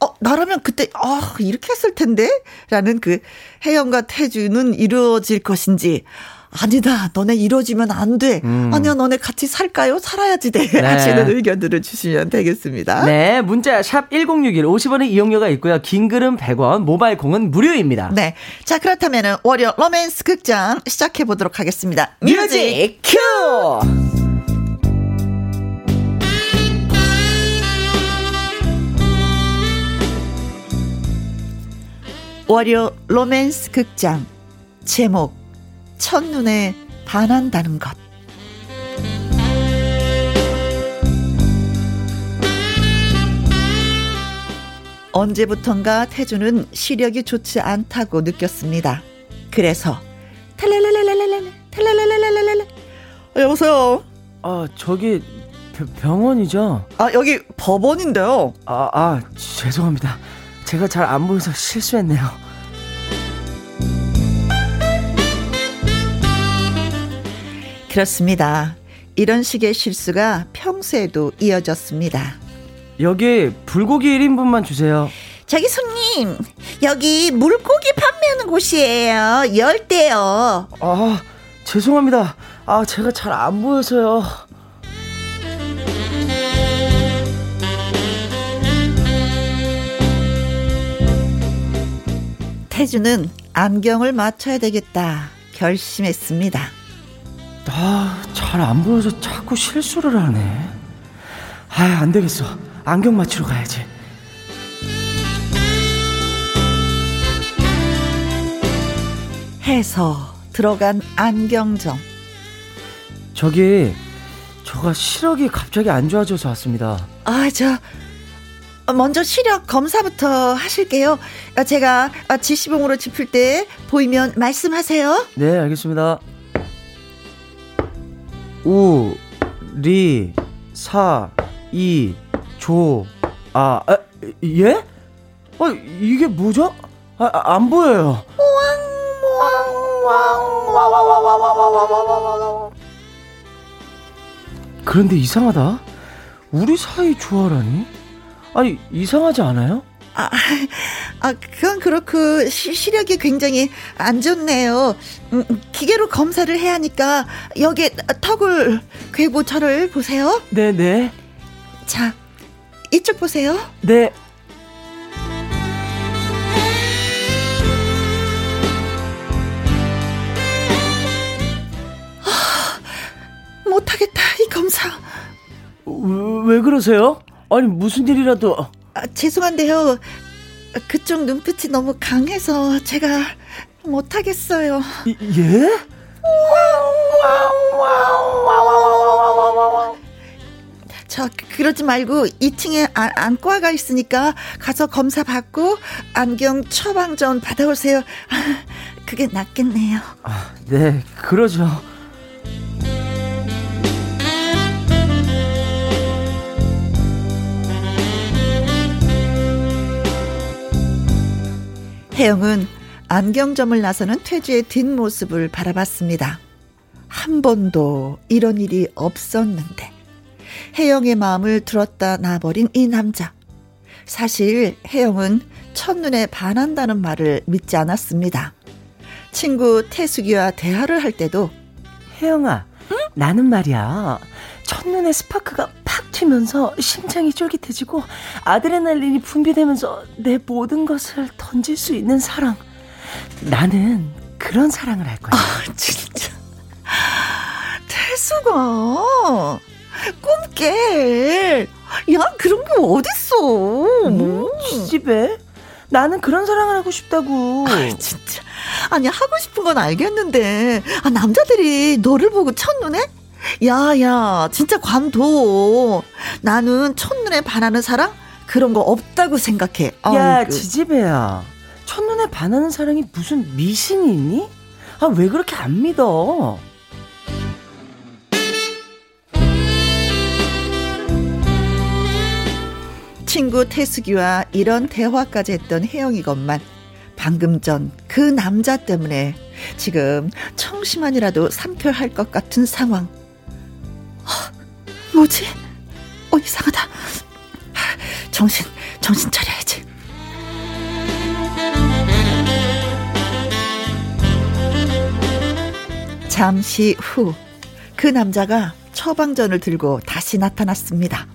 [SPEAKER 1] 어, 나라면 그때, 아, 이렇게 했을 텐데? 라는 그 혜영과 태주는 이루어질 것인지. 아니다, 너네 이뤄지면 안 돼. 음. 아니야, 너네 같이 살까요? 살아야지 돼. 네. 하시는 의견들을 주시면 되겠습니다.
[SPEAKER 3] 네, 문자 샵 1061, 50원의 이용료가 있고요. 긴 글은 100원, 모바일 콩은 무료입니다.
[SPEAKER 1] 네. 자, 그렇다면 월요 로맨스 극장 시작해보도록 하겠습니다. 뮤직 큐! 월요 로맨스 극장 제목 첫눈에 반한다는 것 언제부턴가 태주는 시력이 좋지 않다고 느꼈습니다. 그래서 탈랄랄랄랄랄 탈랄랄랄랄랄 여보세요.
[SPEAKER 3] 아, 저기 병- 병원이죠?
[SPEAKER 1] 아 여기 법원인데요.
[SPEAKER 3] 아, 아, 죄송합니다. 제가 잘 안 보여서 실수했네요.
[SPEAKER 1] 그렇습니다. 이런 식의 실수가 평소에도 이어졌습니다.
[SPEAKER 3] 여기 불고기 1인분만 주세요.
[SPEAKER 1] 저기 손님, 여기 물고기 판매하는 곳이에요. 열대요.
[SPEAKER 3] 아, 죄송합니다. 아, 제가 잘 안 보여서요.
[SPEAKER 1] 태주는 안경을 맞춰야 되겠다 결심했습니다.
[SPEAKER 3] 아, 잘 안 보여서 자꾸 실수를 하네. 아, 안 되겠어. 안경 맞추러 가야지.
[SPEAKER 1] 해서 들어간 안경점.
[SPEAKER 3] 저기, 저가 시력이 갑자기 안 좋아져서 왔습니다.
[SPEAKER 1] 아, 저 먼저 시력 검사부터 하실게요. 아, 제가 아, 지시봉으로 짚을 때 보이면 말씀하세요.
[SPEAKER 3] 네, 알겠습니다. 우, 리, 사, 이, 조, 아, 아 예? 아, 이게 뭐죠? 아, 아, 안 보여요. 그런데 이상하다. 우리 사이 조화라니? 아니, 이상하지 않아요?
[SPEAKER 1] 아, 아, 그건 그렇고 시, 시력이 굉장히 안 좋네요. 음, 기계로 검사를 해야 하니까 여기 턱을 괴고 저를 보세요.
[SPEAKER 3] 네네.
[SPEAKER 1] 자, 이쪽 보세요.
[SPEAKER 3] 네.
[SPEAKER 1] 못하겠다, 이 검사.
[SPEAKER 3] 왜, 왜 그러세요? 아니, 무슨 일이라도.
[SPEAKER 1] 아, 죄송한데요. 그쪽 눈빛이 너무 강해서 제가 못하겠어요.
[SPEAKER 3] 이- 예?
[SPEAKER 1] 저 그러지 말고 2층에 안, 안과가 있으니까 가서 검사 받고 안경 처방전 받아오세요. 아, 그게 낫겠네요.
[SPEAKER 3] 아, 네, 그러죠.
[SPEAKER 1] 혜영은 안경점을 나서는 퇴주의 뒷모습을 바라봤습니다. 한 번도 이런 일이 없었는데 혜영의 마음을 들었다 놔버린 이 남자. 사실 혜영은 첫눈에 반한다는 말을 믿지 않았습니다. 친구 태숙이와 대화를 할 때도
[SPEAKER 3] 혜영아, 나는 말이야. 첫눈에 스파크가 팍 튀면서 심장이 쫄깃해지고 아드레날린이 분비되면서 내 모든 것을 던질 수 있는 사랑. 나는 그런 사랑을 할 거야.
[SPEAKER 1] 아, 진짜 태숙아 꿈깨 야 그런 게 어딨어
[SPEAKER 3] 음, 집에 나는 그런 사랑을 하고 싶다고.
[SPEAKER 1] 아, 진짜. 아니, 하고 싶은 건 알겠는데, 아, 남자들이 너를 보고 첫눈에? 야, 야, 진짜 관둬. 나는 첫눈에 반하는 사랑? 그런 거 없다고 생각해.
[SPEAKER 3] 야,
[SPEAKER 1] 아이고.
[SPEAKER 3] 지지배야. 첫눈에 반하는 사랑이 무슨 미신이 있니? 아, 왜 그렇게 안 믿어?
[SPEAKER 1] 친구 태숙이와 이런 대화까지 했던 혜영이건만 방금 전 그 남자 때문에 지금 청심환이라도 삼켜할 것 같은 상황. 아, 뭐지? 어, 이상하다. 아, 정신, 정신 차려야지. 잠시 후, 그 남자가 처방전을 들고 다시 나타났습니다.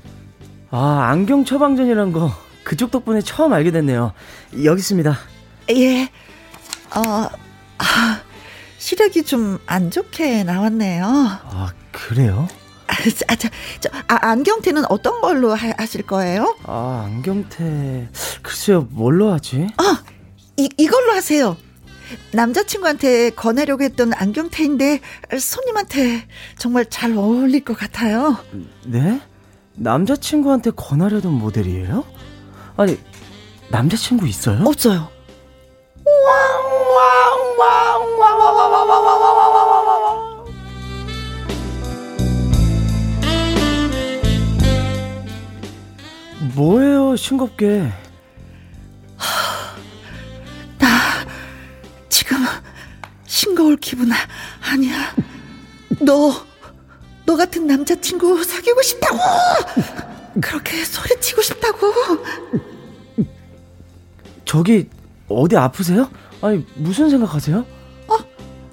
[SPEAKER 3] 아, 안경 처방전이란 거 그쪽 덕분에 처음 알게 됐네요. 여기 있습니다.
[SPEAKER 1] 예. 어, 아, 시력이 좀 안 좋게 나왔네요.
[SPEAKER 3] 아, 그래요?
[SPEAKER 1] 아, 저, 저, 저, 아, 안경테는 어떤 걸로 하, 하실 거예요?
[SPEAKER 3] 아, 안경테. 글쎄요, 뭘로 하지?
[SPEAKER 1] 어, 이, 이걸로 하세요. 남자친구한테 권하려고 했던 안경테인데 손님한테 정말 잘 어울릴 것 같아요.
[SPEAKER 3] 네? 남자친구한테 권하려던 모델이에요? 아니, 남자친구 있어요?
[SPEAKER 1] 없어요.
[SPEAKER 3] 뭐예 싱겁게?
[SPEAKER 1] 나 지금 싱거울 기분 아니야. 너, 너 같은 남자친구 사귀고 싶다고! 그렇게 소리치고 싶다고!
[SPEAKER 3] 저기, 어디 아프세요? 아니, 무슨 생각하세요?
[SPEAKER 1] 아,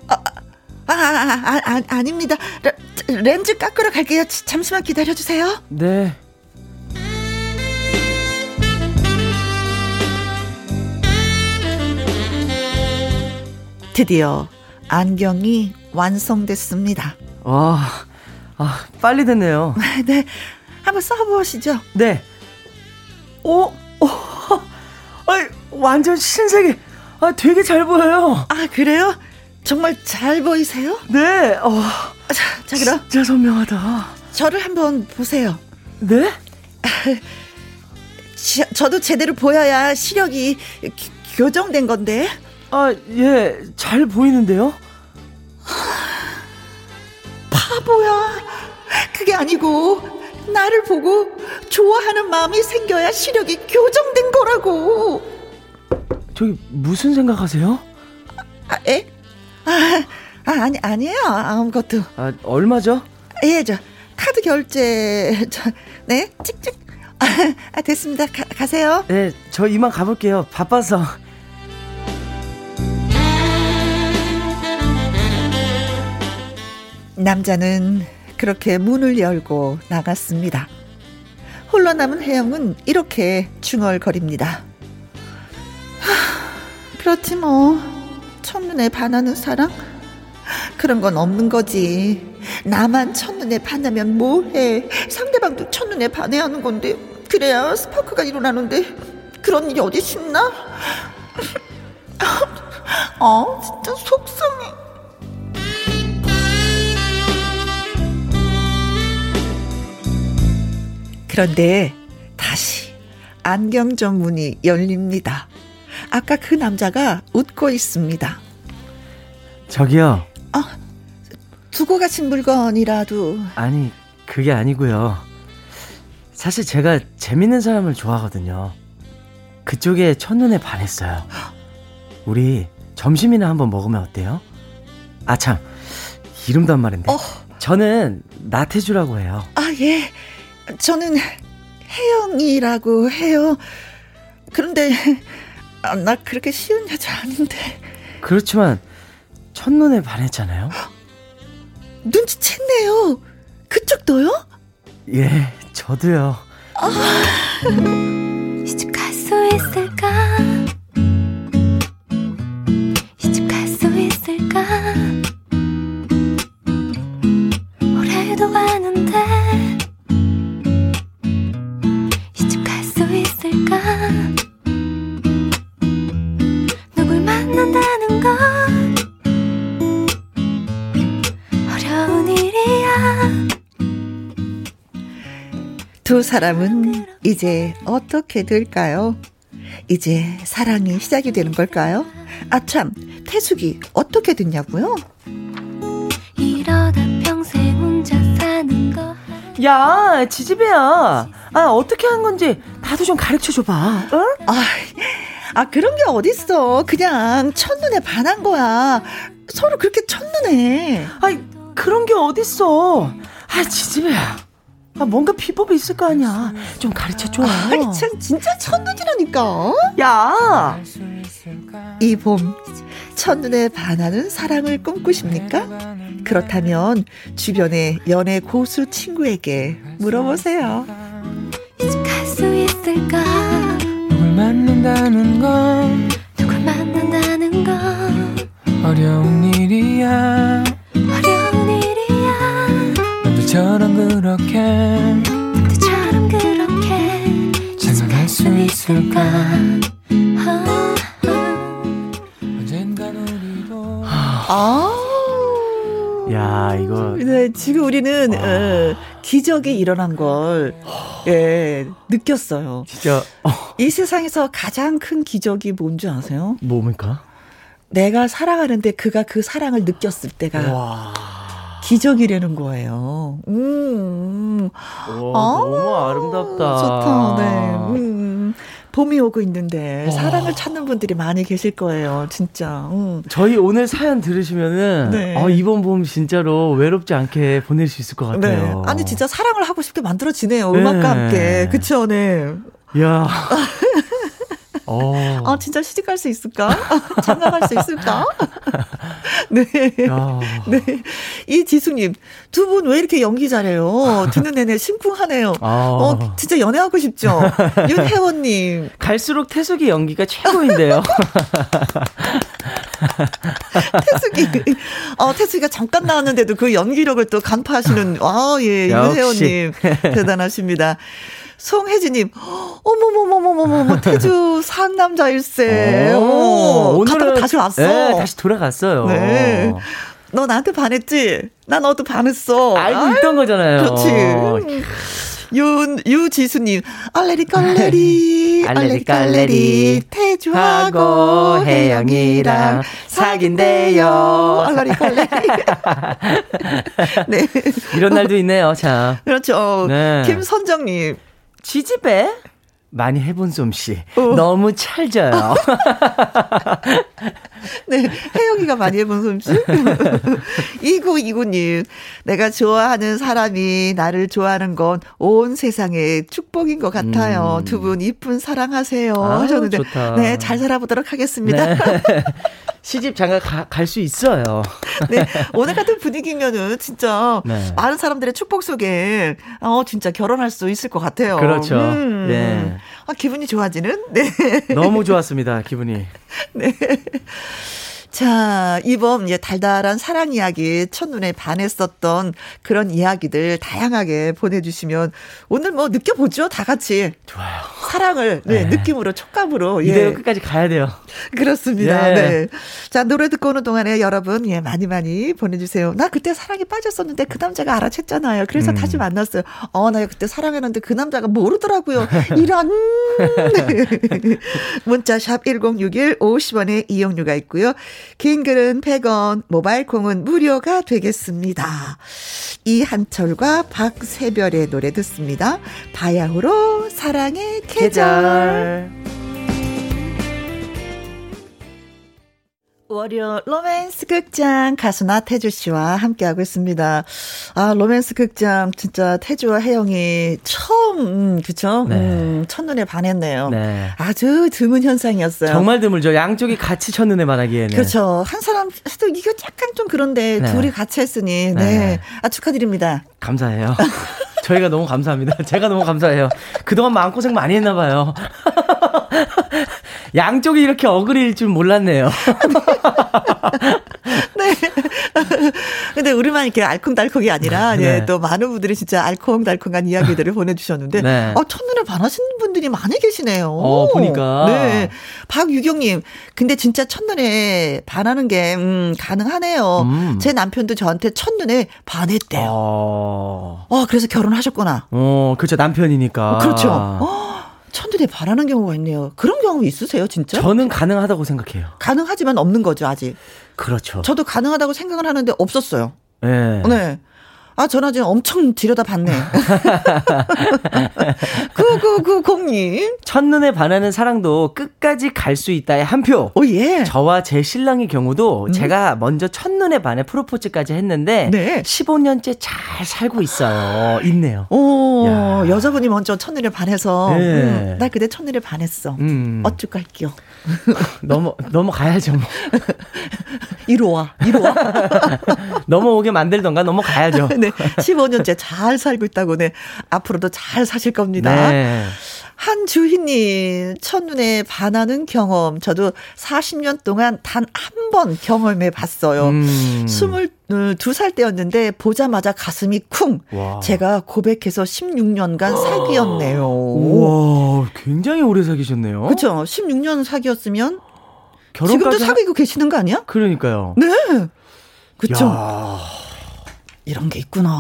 [SPEAKER 1] 아, 아, 아 아닙니다. 레, 렌즈 깎으러 갈게요. 잠시만 기다려주세요.
[SPEAKER 3] 네.
[SPEAKER 1] 드디어 안경이 완성됐습니다.
[SPEAKER 3] 와, 아, 빨리 됐네요.
[SPEAKER 1] 네, 한번 써보시죠.
[SPEAKER 3] 네. 오, 오, 아이, 완전 신세계. 아, 되게 잘 보여요.
[SPEAKER 1] 아, 그래요? 정말 잘 보이세요?
[SPEAKER 3] 네, 어.
[SPEAKER 1] 자, 자, 그럼.
[SPEAKER 3] 진짜 선명하다.
[SPEAKER 1] 저를 한번 보세요.
[SPEAKER 3] 네?
[SPEAKER 1] 지, 저도 제대로 보여야 시력이 기, 교정된 건데.
[SPEAKER 3] 아, 예, 잘 보이는데요?
[SPEAKER 1] 바보야. 그게 아니고, 나를 보고 좋아하는 마음이 생겨야 시력이 교정된 거라고.
[SPEAKER 3] 저기, 무슨 생각하세요?
[SPEAKER 1] 아, 에? 아, 아 아니, 아니에요. 아무것도.
[SPEAKER 3] 아, 얼마죠?
[SPEAKER 1] 예, 저, 카드 결제, 저, 네, 찍찍. 아, 됐습니다. 가, 가세요.
[SPEAKER 3] 네, 저 이만 가볼게요. 바빠서.
[SPEAKER 1] 남자는 그렇게 문을 열고 나갔습니다. 홀로 남은 혜영은 이렇게 중얼거립니다. 하, 그렇지 뭐. 첫눈에 반하는 사랑? 그런 건 없는 거지. 나만 첫눈에 반하면 뭐해. 상대방도 첫눈에 반해야 하는 건데. 그래야 스파크가 일어나는데. 그런 일이 어디 있나? 어, 진짜 속상해. 그런데 다시 안경점 문이 열립니다. 아까 그 남자가 웃고 있습니다.
[SPEAKER 3] 저기요.
[SPEAKER 1] 아, 두고 가신 물건이라도.
[SPEAKER 3] 아니, 그게 아니고요. 사실 제가 재밌는 사람을 좋아하거든요. 그쪽에 첫눈에 반했어요. 우리 점심이나 한번 먹으면 어때요? 아, 참. 이름도 한 말인데.
[SPEAKER 1] 어.
[SPEAKER 3] 저는 나태주라고 해요.
[SPEAKER 1] 아, 예. 저는 혜영이라고 해요. 그런데, 아, 나 그렇게 쉬운 여자 아닌데.
[SPEAKER 3] 그렇지만, 첫눈에 반했잖아요?
[SPEAKER 1] 눈치챘네요. 그쪽도요?
[SPEAKER 3] 예, 저도요.
[SPEAKER 5] 이집 갈 수 있을까? 이집 갈 수 있을까? 올해도 가는데
[SPEAKER 1] 두 사람은 이제 어떻게 될까요? 이제 사랑이 시작이 되는 걸까요? 아, 참, 태숙이 어떻게 됐냐고요?
[SPEAKER 5] 이러다 평생 혼자 사는 거
[SPEAKER 3] 야, 지지배야. 아, 어떻게 한 건지 나도 좀 가르쳐 줘봐. 응?
[SPEAKER 1] 아, 아, 그런 게 어딨어. 그냥 첫눈에 반한 거야. 서로 그렇게 첫눈에.
[SPEAKER 3] 아이, 그런 게 어딨어. 아, 지지배야. 아, 뭔가 비법이 있을 거 아니야. 좀 가르쳐 줘.
[SPEAKER 1] 아니, 참, 진짜 첫눈이라니까.
[SPEAKER 3] 야!
[SPEAKER 1] 이 봄, 첫눈에 반하는 사랑을 꿈꾸십니까? 그렇다면, 주변의 연애 고수 친구에게 물어보세요.
[SPEAKER 5] 이집 갈수 있을까
[SPEAKER 2] 누굴 만난다는 건
[SPEAKER 5] 누굴 만난다는 건
[SPEAKER 2] 어려운 일이야 너들처럼 그렇게
[SPEAKER 5] 너처럼 그렇게
[SPEAKER 2] 생각할 수 있을까.
[SPEAKER 5] 아.
[SPEAKER 3] 야, 이거.
[SPEAKER 1] 네, 지금 우리는, 어, 기적이 일어난 걸, 예, 느꼈어요.
[SPEAKER 3] 진짜, 어,
[SPEAKER 1] 이 세상에서 가장 큰 기적이 뭔지 아세요?
[SPEAKER 3] 뭡니까?
[SPEAKER 1] 내가 사랑하는데 그가 그 사랑을 느꼈을 때가
[SPEAKER 3] 와.
[SPEAKER 1] 기적이라는 거예요. 음.
[SPEAKER 3] 와,
[SPEAKER 1] 아,
[SPEAKER 3] 너무 아름답다.
[SPEAKER 1] 좋다. 네. 음. 봄이 오고 있는데
[SPEAKER 3] 와.
[SPEAKER 1] 사랑을 찾는 분들이 많이 계실 거예요. 진짜. 음.
[SPEAKER 3] 저희 오늘 사연 들으시면은
[SPEAKER 1] 네.
[SPEAKER 3] 어, 이번 봄 진짜로 외롭지 않게 보낼 수 있을 것
[SPEAKER 1] 네.
[SPEAKER 3] 같아요.
[SPEAKER 1] 아니 진짜 사랑을 하고 싶게 만들어지네요.
[SPEAKER 3] 네.
[SPEAKER 1] 음악과 함께. 그쵸, 네.
[SPEAKER 3] 야. 어.
[SPEAKER 1] 아, 진짜 시집 갈 수 있을까? 장가갈 수 있을까? 네.
[SPEAKER 3] 야.
[SPEAKER 1] 네. 이지수님, 두 분 왜 이렇게 연기 잘해요? 듣는 내내 심쿵하네요.
[SPEAKER 3] 아.
[SPEAKER 1] 어, 진짜 연애하고 싶죠? 윤혜원님,
[SPEAKER 3] 갈수록 태숙이 연기가 최고인데요.
[SPEAKER 1] 태숙이, 어, 태숙이가 잠깐 나왔는데도 그 연기력을 또 간파하시는, 아, 예. 윤혜원님, 대단하십니다. 송혜진님, 어머머머머머머, 태주 상남자 일세. 오, 갔다가 다시 왔어.
[SPEAKER 3] 네, 다시 돌아갔어요.
[SPEAKER 1] 네. 너 나한테 반했지? 나 너도 반했어.
[SPEAKER 3] 알고
[SPEAKER 1] 아유,
[SPEAKER 3] 있던 거잖아요.
[SPEAKER 1] 그렇지. 윤, 유지수님, 알레리 깔레리, 알레리 깔레리, 태주하고 혜영이랑 사귄대요. 알레리 깔레리. 네.
[SPEAKER 3] 이런 날도 있네요, 참.
[SPEAKER 1] 그렇죠.
[SPEAKER 3] 네.
[SPEAKER 1] 김선정님,
[SPEAKER 3] 지지배? 많이 해본 솜씨.
[SPEAKER 1] 어.
[SPEAKER 3] 너무 찰져요.
[SPEAKER 1] 네, 혜영이가 많이 해본 솜씨. 2929님, 내가 좋아하는 사람이 나를 좋아하는 건 온 세상의 축복인 것 같아요.
[SPEAKER 3] 음.
[SPEAKER 1] 두분 이쁜 사랑하세요.
[SPEAKER 3] 아유,
[SPEAKER 1] 하셨는데,
[SPEAKER 3] 좋다.
[SPEAKER 1] 네, 잘 살아보도록 하겠습니다.
[SPEAKER 3] 네. 시집 장가 갈 수 있어요.
[SPEAKER 1] 네, 오늘 같은 분위기면은 진짜
[SPEAKER 3] 네.
[SPEAKER 1] 많은 사람들의 축복 속에, 어, 진짜 결혼할 수 있을 것 같아요.
[SPEAKER 3] 그렇죠.
[SPEAKER 1] 음.
[SPEAKER 3] 네.
[SPEAKER 1] 아, 기분이 좋아지는? 네.
[SPEAKER 3] 너무 좋았습니다, 기분이.
[SPEAKER 1] 자, 이번 예, 달달한 사랑 이야기, 첫눈에 반했었던 그런 이야기들 다양하게 보내주시면 오늘 뭐 느껴보죠, 다 같이.
[SPEAKER 3] 좋아요.
[SPEAKER 1] 사랑을, 네,
[SPEAKER 3] 네.
[SPEAKER 1] 느낌으로, 촉감으로.
[SPEAKER 3] 이대로
[SPEAKER 1] 예.
[SPEAKER 3] 끝까지 가야 돼요.
[SPEAKER 1] 그렇습니다.
[SPEAKER 3] 예.
[SPEAKER 1] 네. 자, 노래 듣고 오는 동안에 여러분, 예, 많이 많이 보내주세요. 나 그때 사랑에 빠졌었는데 그 남자가 알아챘잖아요. 그래서
[SPEAKER 3] 음.
[SPEAKER 1] 다시 만났어요. 어, 나 그때 사랑했는데 그 남자가 모르더라고요. 이런. 네. 문자샵 1061 50원의 이용료가 있고요. 긴 글은 100원, 모바일 콩은 무료가 되겠습니다. 이한철과 박세별의 노래 듣습니다. 바야흐로 사랑의 계절. 월요 로맨스 극장 가수 나태주 씨와 함께하고 있습니다. 아, 로맨스 극장 진짜 태주와 혜영이 처음, 음, 그쵸?
[SPEAKER 3] 네.
[SPEAKER 1] 음, 첫눈에 반했네요.
[SPEAKER 3] 네.
[SPEAKER 1] 아주 드문 현상이었어요.
[SPEAKER 3] 정말 드물죠. 양쪽이 같이 첫눈에 반하기에는.
[SPEAKER 1] 그렇죠. 한 사람 해도 이거 약간 좀 그런데
[SPEAKER 3] 네.
[SPEAKER 1] 둘이 같이 했으니, 네.
[SPEAKER 3] 네.
[SPEAKER 1] 아, 축하드립니다.
[SPEAKER 3] 감사해요. 저희가 너무 감사합니다. 제가 너무 감사해요. 그동안 마음고생 많이 했나 봐요. 양쪽이 이렇게 어그릴 줄 몰랐네요.
[SPEAKER 1] 네. 근데 우리만 이렇게 알콩달콩이 아니라,
[SPEAKER 3] 네.
[SPEAKER 1] 예, 또 많은 분들이 진짜 알콩달콩한 이야기들을 보내주셨는데,
[SPEAKER 3] 네.
[SPEAKER 1] 어, 첫눈에 반하시는 분들이 많이 계시네요.
[SPEAKER 3] 어, 보니까.
[SPEAKER 1] 네. 박유경님, 근데 진짜 첫눈에 반하는 게, 음, 가능하네요.
[SPEAKER 3] 음.
[SPEAKER 1] 제 남편도 저한테 첫눈에 반했대요.
[SPEAKER 3] 어,
[SPEAKER 1] 어, 그래서 결혼하셨구나.
[SPEAKER 3] 어, 그렇죠. 남편이니까.
[SPEAKER 1] 어, 그렇죠. 어, 첫눈에 반하는 경우가 있네요. 그런 경우 있으세요, 진짜?
[SPEAKER 3] 저는 가능하다고 생각해요.
[SPEAKER 1] 가능하지만 없는 거죠, 아직.
[SPEAKER 3] 그렇죠.
[SPEAKER 1] 저도 가능하다고 생각을 하는데 없었어요.
[SPEAKER 3] 네.
[SPEAKER 1] 네. 아, 전화 지금 엄청 들여다 봤네. 9990님.
[SPEAKER 3] 첫눈에 반하는 사랑도 끝까지 갈 수 있다의 한 표.
[SPEAKER 1] 오, 예.
[SPEAKER 3] 저와 제 신랑의 경우도 제가 먼저 첫눈에 반해 프로포즈까지 했는데
[SPEAKER 1] 음. 네.
[SPEAKER 3] 15년째 잘 살고 있어요. 있네요.
[SPEAKER 1] 오,
[SPEAKER 3] 야.
[SPEAKER 1] 여자분이 먼저 첫눈에 반해서.
[SPEAKER 3] 네.
[SPEAKER 1] 음, 나 그때 첫눈에 반했어.
[SPEAKER 3] 음.
[SPEAKER 1] 어쩔할게요.
[SPEAKER 3] 넘어 넘어가야죠. 뭐.
[SPEAKER 1] 이리 와, 이리 와.
[SPEAKER 3] 넘어오게 만들던가 넘어가야죠.
[SPEAKER 1] 네. 15년째 잘 살고 있다고, 네. 앞으로도 잘 사실 겁니다.
[SPEAKER 3] 네.
[SPEAKER 1] 한주희님, 첫눈에 반하는 경험. 저도 40년 동안 단 한 번 경험해 봤어요.
[SPEAKER 3] 음.
[SPEAKER 1] 22살 때였는데 보자마자 가슴이 쿵.
[SPEAKER 3] 와.
[SPEAKER 1] 제가 고백해서 16년간 사귀었네요.
[SPEAKER 3] 우와, 굉장히 오래 사귀셨네요.
[SPEAKER 1] 그렇죠. 16년 사귀었으면 지금도
[SPEAKER 3] 하-
[SPEAKER 1] 사귀고 계시는 거 아니야?
[SPEAKER 3] 그러니까요.
[SPEAKER 1] 네. 그쵸?
[SPEAKER 3] 야.
[SPEAKER 1] 이런 게 있구나.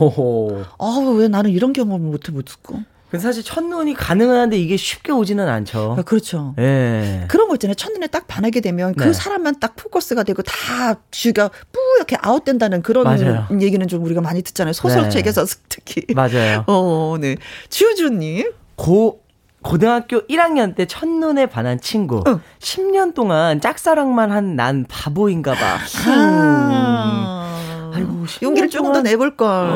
[SPEAKER 3] 호호.
[SPEAKER 1] 아, 왜 나는 이런 경험을 못 해봤을까?
[SPEAKER 3] 근데 사실 첫눈이 가능한데 이게 쉽게 오지는 않죠.
[SPEAKER 1] 아, 그렇죠.
[SPEAKER 3] 예.
[SPEAKER 1] 그런 거 있잖아요. 첫눈에 딱 반하게 되면 그
[SPEAKER 3] 네.
[SPEAKER 1] 사람만 딱 포커스가 되고 다 쥐가 뿌옇게 아웃된다는 그런
[SPEAKER 3] 맞아요.
[SPEAKER 1] 얘기는 좀 우리가 많이 듣잖아요. 소설책에서 특히.
[SPEAKER 3] 맞아요.
[SPEAKER 1] 어, 네. 주주님.
[SPEAKER 3] 고 고등학교 1학년 때 첫눈에 반한 친구.
[SPEAKER 1] 응.
[SPEAKER 3] 10년 동안 짝사랑만 한 난 바보인가 봐.
[SPEAKER 1] 아.
[SPEAKER 3] 아이고, 10년
[SPEAKER 1] 용기를 조금 더 내볼 걸.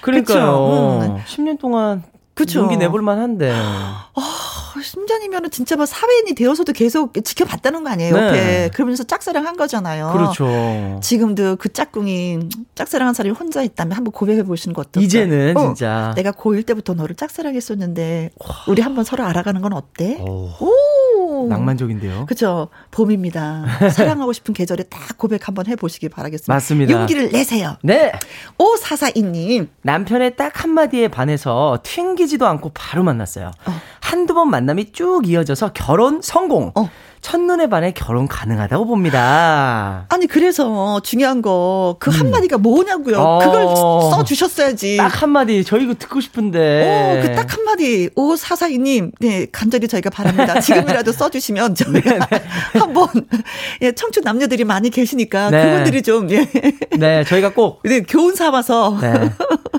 [SPEAKER 3] 그러니까요.
[SPEAKER 1] 그쵸? 음.
[SPEAKER 3] 10년 동안
[SPEAKER 1] 그쵸.
[SPEAKER 3] 용기 내볼 만 한데.
[SPEAKER 1] 심전이면 은 진짜 뭐 사회인이 되어서도 계속 지켜봤다는 거 아니에요,
[SPEAKER 3] 네.
[SPEAKER 1] 옆에. 그러면서 짝사랑 한 거잖아요.
[SPEAKER 3] 그렇죠.
[SPEAKER 1] 지금도 그 짝꿍이 짝사랑 한 사람이 혼자 있다면 한번 고백해 보시는 것도
[SPEAKER 3] 이제는
[SPEAKER 1] 어,
[SPEAKER 3] 진짜.
[SPEAKER 1] 내가 고1 때부터 너를 짝사랑했었는데 우리 한번 서로 알아가는 건 어때?
[SPEAKER 3] 오,
[SPEAKER 1] 오.
[SPEAKER 3] 낭만적인데요.
[SPEAKER 1] 그죠. 봄입니다. 사랑하고 싶은 계절에 딱 고백 한번 해보시기 바라겠습니다.
[SPEAKER 3] 맞습니다.
[SPEAKER 1] 용기를 내세요.
[SPEAKER 3] 네.
[SPEAKER 1] 오사사이님.
[SPEAKER 3] 남편의 딱 한마디에 반해서 튕기지도 않고 바로 만났어요.
[SPEAKER 1] 어.
[SPEAKER 3] 한두 번 만남이 쭉 이어져서 결혼 성공.
[SPEAKER 1] 어.
[SPEAKER 3] 첫눈에 반해 결혼 가능하다고 봅니다.
[SPEAKER 1] 아니 그래서 중요한 거 그 한마디가 뭐냐고요.
[SPEAKER 3] 어.
[SPEAKER 1] 그걸 써 주셨어야지.
[SPEAKER 3] 딱 한마디 저희 이거 듣고 싶은데.
[SPEAKER 1] 오, 그 딱 한마디, 오, 사사이님, 네, 간절히 저희가 바랍니다. 지금이라도 써 주시면 저희가 한번, 예, 청춘 남녀들이 많이 계시니까
[SPEAKER 3] 네.
[SPEAKER 1] 그분들이 좀, 예,
[SPEAKER 3] 네, 저희가 꼭
[SPEAKER 1] 네, 교훈 삼아서,
[SPEAKER 3] 네.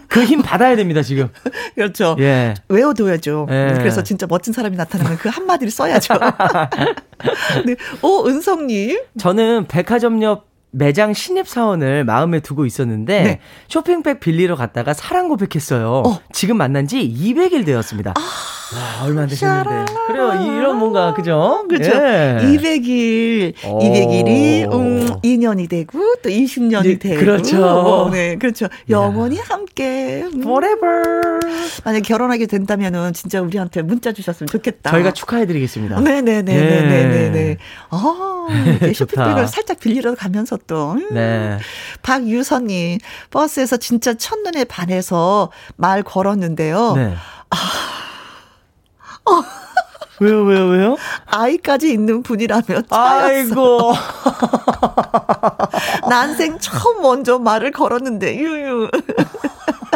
[SPEAKER 3] 그힘 받아야 됩니다, 지금.
[SPEAKER 1] 그렇죠.
[SPEAKER 3] 예.
[SPEAKER 1] 외워둬야죠.
[SPEAKER 3] 예.
[SPEAKER 1] 그래서 진짜 멋진 사람이 나타나면 그 한마디를 써야죠. 네, 오, 은성님.
[SPEAKER 3] 저는 백화점 옆 매장 신입 사원을 마음에 두고 있었는데
[SPEAKER 1] 네.
[SPEAKER 3] 쇼핑백 빌리러 갔다가 사랑 고백했어요.
[SPEAKER 1] 어.
[SPEAKER 3] 지금 만난 지 200일 되었습니다. 와, 얼마 안 되셨는데. 그래요. 이- 이런 뭔가 그죠?
[SPEAKER 1] 그렇죠.
[SPEAKER 3] 예.
[SPEAKER 1] 200일,
[SPEAKER 3] 오.
[SPEAKER 1] 200일이, 음, 2년이 되고, 또 20년이
[SPEAKER 3] 네,
[SPEAKER 1] 되고.
[SPEAKER 3] 그렇죠.
[SPEAKER 1] 어, 네, 그렇죠. 영원히 함께. 음.
[SPEAKER 3] Forever.
[SPEAKER 1] 만약 결혼하게 된다면은 진짜 우리한테 문자 주셨으면 좋겠다.
[SPEAKER 3] 저희가 축하해 드리겠습니다.
[SPEAKER 1] 네 네 네 네 네네.
[SPEAKER 3] 예.
[SPEAKER 1] 아, 이렇게
[SPEAKER 3] 좋다.
[SPEAKER 1] 쇼핑백을 살짝 빌리러 가면서 또. 음.
[SPEAKER 3] 네.
[SPEAKER 1] 박유선님, 버스에서 진짜 첫눈에 반해서 말 걸었는데요.
[SPEAKER 3] 네. 왜요, 왜요, 왜요?
[SPEAKER 1] 아이까지 있는 분이라면 차였어.
[SPEAKER 3] 아이고.
[SPEAKER 1] 난생 처음 먼저 말을 걸었는데, 유유.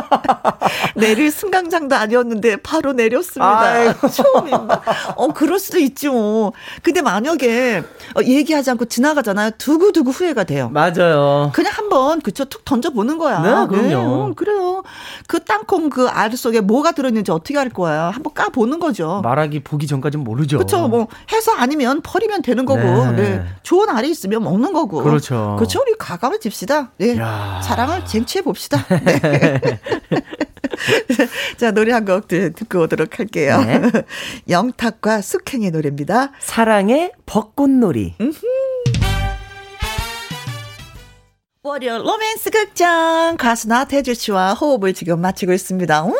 [SPEAKER 1] 내릴 승강장도 아니었는데 바로 내렸습니다.
[SPEAKER 3] 아이고.
[SPEAKER 1] 처음입니다. 어, 그럴 수도 있죠. 근데 만약에 어, 얘기하지 않고 지나가잖아요. 두고두고 후회가 돼요.
[SPEAKER 3] 맞아요.
[SPEAKER 1] 그냥 한번 그쵸 툭 던져보는 거야.
[SPEAKER 3] 네, 그럼요.
[SPEAKER 1] 음, 그래요. 그 땅콩 그 알 속에 뭐가 들어있는지 어떻게 알 거야. 한번 까보는 거죠.
[SPEAKER 3] 말하기 보기 전까지는 모르죠.
[SPEAKER 1] 그렇죠. 뭐 해서 아니면 버리면 되는 거고.
[SPEAKER 3] 네.
[SPEAKER 1] 네. 좋은 알이 있으면 먹는 거고.
[SPEAKER 3] 그렇죠.
[SPEAKER 1] 그렇죠. 우리 가감을 집시다. 네.
[SPEAKER 3] 야.
[SPEAKER 1] 사랑을 쟁취해 봅시다. 네. 자, 노래 한 곡 듣고 오도록 할게요.
[SPEAKER 3] 네.
[SPEAKER 1] 영탁과 숙행의 노래입니다.
[SPEAKER 3] 사랑의 벚꽃놀이.
[SPEAKER 1] 월요 로맨스 극장 가수 나태주 씨와 호흡을 지금 맞추고 있습니다. 음!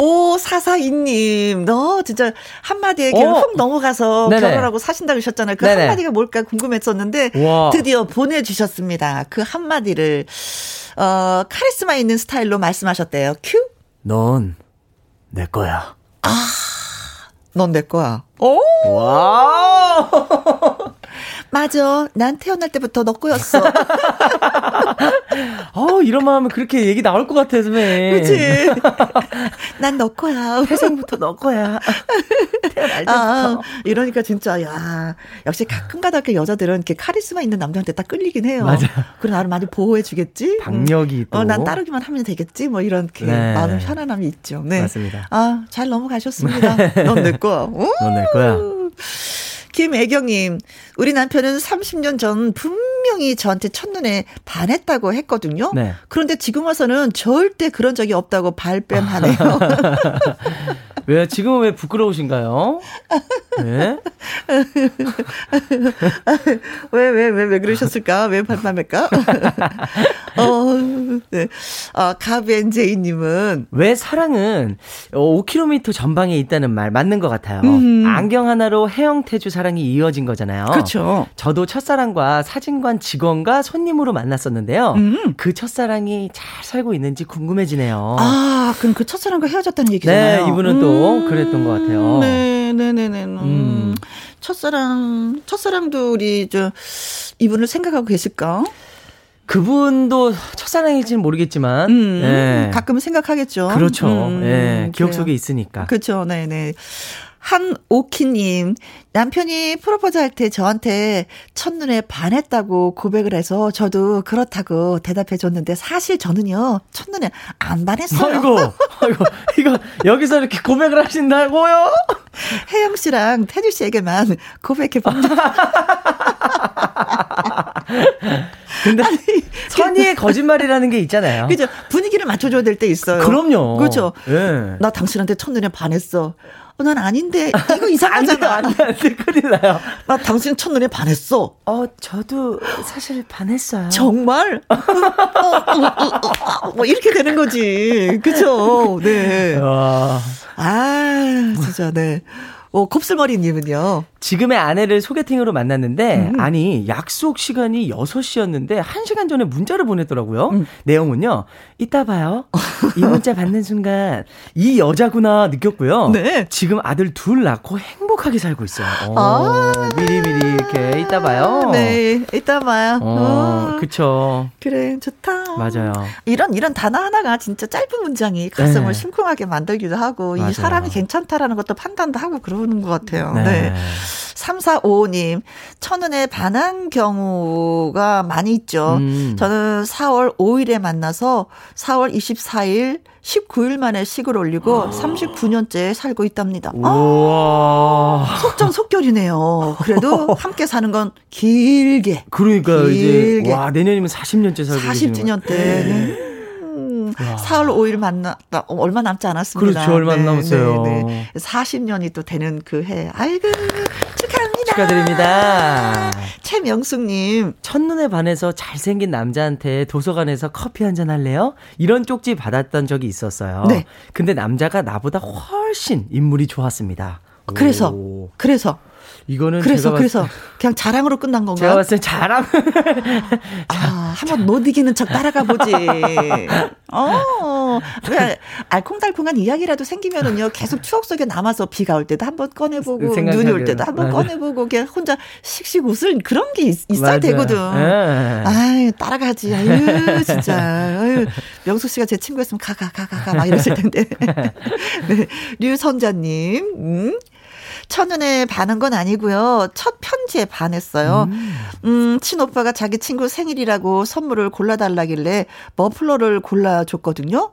[SPEAKER 1] 오, 사사이님, 너 진짜 한마디에 그냥
[SPEAKER 3] 오.
[SPEAKER 1] 훅 넘어가서
[SPEAKER 3] 네네.
[SPEAKER 1] 결혼하고 사신다 그러셨잖아요. 그
[SPEAKER 3] 네네.
[SPEAKER 1] 한마디가 뭘까 궁금했었는데,
[SPEAKER 3] 와.
[SPEAKER 1] 드디어 보내주셨습니다. 그 한마디를, 어, 카리스마 있는 스타일로 말씀하셨대요. 큐?
[SPEAKER 3] 넌 내 거야.
[SPEAKER 1] 넌내 거야. 오!
[SPEAKER 3] 와.
[SPEAKER 1] 맞아. 난 태어날 때부터 너 거였어.
[SPEAKER 3] 어, 이런 마음은 그렇게 얘기 나올 것 같아, 선배.
[SPEAKER 1] 그치? 난 너 거야.
[SPEAKER 3] 태생부터 너 거야. 태어날 때부터.
[SPEAKER 1] 아, 이러니까 진짜, 야, 역시 가끔 가다 이렇게 여자들은 이렇게 카리스마 있는 남자한테 딱 끌리긴 해요.
[SPEAKER 3] 맞아요.
[SPEAKER 1] 그래, 나를 많이 보호해주겠지?
[SPEAKER 3] 박력이 또.
[SPEAKER 1] 어, 난 따르기만 하면 되겠지? 뭐, 이렇게
[SPEAKER 3] 네.
[SPEAKER 1] 마음 편안함이 있죠. 네.
[SPEAKER 3] 맞습니다.
[SPEAKER 1] 아, 잘 넘어가셨습니다. 넌 내 거야. 어?
[SPEAKER 3] 넌내 거야.
[SPEAKER 1] 김애경님, 우리 남편은 30년 전 분명히 저한테 첫눈에 반했다고 했거든요.
[SPEAKER 3] 네.
[SPEAKER 1] 그런데 지금 와서는 절대 그런 적이 없다고 발뺌하네요.
[SPEAKER 3] 왜요? 지금은 왜 부끄러우신가요? 네?
[SPEAKER 1] 왜, 왜, 왜, 왜 그러셨을까? 왜 발뺌할까? 어, 네. 어, 가벤제이 님은,
[SPEAKER 3] 왜 사랑은 5km 전방에 있다는 말 맞는 것 같아요.
[SPEAKER 1] 음.
[SPEAKER 3] 안경 하나로 해영태주 사랑이 이어진 거잖아요.
[SPEAKER 1] 그렇죠.
[SPEAKER 3] 저도 첫사랑과 사진관 직원과 손님으로 만났었는데요.
[SPEAKER 1] 음.
[SPEAKER 3] 그 첫사랑이 잘 살고 있는지 궁금해지네요.
[SPEAKER 1] 아, 그럼 그 첫사랑과 헤어졌다는
[SPEAKER 3] 네,
[SPEAKER 1] 얘기잖아요.
[SPEAKER 3] 이분은 또또 그랬던 것 같아요.
[SPEAKER 1] 네, 네, 네, 네. 음.
[SPEAKER 3] 음.
[SPEAKER 1] 첫사랑, 첫사랑도 우리 저 이분을 생각하고 계실까?
[SPEAKER 3] 그분도 첫사랑일지는 모르겠지만,
[SPEAKER 1] 음,
[SPEAKER 3] 예.
[SPEAKER 1] 가끔은 생각하겠죠.
[SPEAKER 3] 그렇죠.
[SPEAKER 1] 음,
[SPEAKER 3] 예, 기억. 속에 있으니까.
[SPEAKER 1] 그렇죠. 네, 네. 한오키님, 남편이 프로포즈 할 때 저한테 첫눈에 반했다고 고백을 해서 저도 그렇다고 대답해 줬는데 사실 저는요, 첫눈에 안 반했어요.
[SPEAKER 3] 아이고, 아이고, 이거 여기서 이렇게 고백을 하신다고요?
[SPEAKER 1] 혜영 씨랑 태주 씨에게만 고백해 봅니다.
[SPEAKER 3] 근데 선의의 거짓말이라는 게 있잖아요.
[SPEAKER 1] 그죠? 분위기를 맞춰줘야 될 때 있어요.
[SPEAKER 3] 그럼요.
[SPEAKER 1] 그렇죠.
[SPEAKER 3] 예.
[SPEAKER 1] 나 당신한테 첫눈에 반했어. 어, 난 아닌데, 이거 이상하잖아.
[SPEAKER 3] 안 돼, 안 돼, 큰일 나요.
[SPEAKER 1] 나 당신 첫눈에 반했어.
[SPEAKER 3] 어, 저도 사실 반했어요.
[SPEAKER 1] 정말? 어, 어, 뭐 이렇게 되는 거지. 그죠? 네.
[SPEAKER 3] 와.
[SPEAKER 1] 아, 진짜, 네. 어, 곱슬머리님은요.
[SPEAKER 3] 지금의 아내를 소개팅으로 만났는데,
[SPEAKER 1] 음.
[SPEAKER 3] 아니, 약속 시간이 6시였는데, 1시간 전에 문자를 보냈더라고요.
[SPEAKER 1] 음.
[SPEAKER 3] 내용은요, 이따 봐요. 이 문자 받는 순간, 이 여자구나 느꼈고요.
[SPEAKER 1] 네.
[SPEAKER 3] 지금 아들 둘 낳고 행복하게 살고 있어요. 어,
[SPEAKER 1] 아.
[SPEAKER 3] 미리미리 이렇게, 이따 봐요.
[SPEAKER 1] 네, 이따 봐요.
[SPEAKER 3] 어,
[SPEAKER 1] 어,
[SPEAKER 3] 그쵸.
[SPEAKER 1] 그래, 좋다.
[SPEAKER 3] 맞아요.
[SPEAKER 1] 이런, 이런 단어 하나가 진짜 짧은 문장이 가슴을
[SPEAKER 3] 네.
[SPEAKER 1] 심쿵하게 만들기도 하고,
[SPEAKER 3] 맞아요.
[SPEAKER 1] 이 사람이 괜찮다라는 것도 판단도 하고 그러는 것 같아요.
[SPEAKER 3] 네.
[SPEAKER 1] 네. 3455님, 첫눈에 반한 경우가 많이 있죠.
[SPEAKER 3] 음.
[SPEAKER 1] 저는 4월 5일에 만나서 4월 24일, 19일 만에 식을 올리고 39년째 살고 있답니다. 아. 속전속결이네요. 그래도 함께 사는 건 길게.
[SPEAKER 3] 그러니까 이제,
[SPEAKER 1] 길게.
[SPEAKER 3] 와, 내년이면 40년째 살고 계시는
[SPEAKER 1] 40주년 때. 음, 4월 5일 만났다. 어, 얼마 남지 않았습니다.
[SPEAKER 3] 그렇죠, 얼마 안 남았어요.
[SPEAKER 1] 40년이 또 되는 그 해. 아이고, 축하합니다.
[SPEAKER 3] 축하드립니다.
[SPEAKER 1] 최명숙님.
[SPEAKER 3] 첫눈에 반해서 잘생긴 남자한테 도서관에서 커피 한 잔 할래요? 이런 쪽지 받았던 적이 있었어요.
[SPEAKER 1] 네.
[SPEAKER 3] 근데 남자가 나보다 훨씬 인물이 좋았습니다.
[SPEAKER 1] 그래서,
[SPEAKER 3] 오.
[SPEAKER 1] 그래서,
[SPEAKER 3] 이거는
[SPEAKER 1] 그래서,
[SPEAKER 3] 제가
[SPEAKER 1] 그래서, 그냥 자랑으로 끝난
[SPEAKER 3] 제가
[SPEAKER 1] 건가요?
[SPEAKER 3] 봤을 때 자랑
[SPEAKER 1] 아, 한번 못 이기는 척 따라가 보지. 어, 왜 알콩달콩한 이야기라도 생기면은요, 계속 추억 속에 남아서 비가 올 때도 한번 꺼내보고. 눈이 올 때도 한번
[SPEAKER 3] 맞아.
[SPEAKER 1] 꺼내보고, 그냥 혼자 씩씩 웃을 그런 게 있, 어야
[SPEAKER 3] 맞아요.
[SPEAKER 1] 되거든.
[SPEAKER 3] 예.
[SPEAKER 1] 아유, 따라가지. 아유, 진짜. 아유, 명수 씨가 제 친구였으면 가, 가, 가, 가, 가, 막 이랬을 텐데. 네. 류선자님, 음. 첫눈에 반한 건 아니고요. 첫 편지에 반했어요. 음, 친오빠가 자기 친구 생일이라고 선물을 골라달라길래 머플러를 골라줬거든요.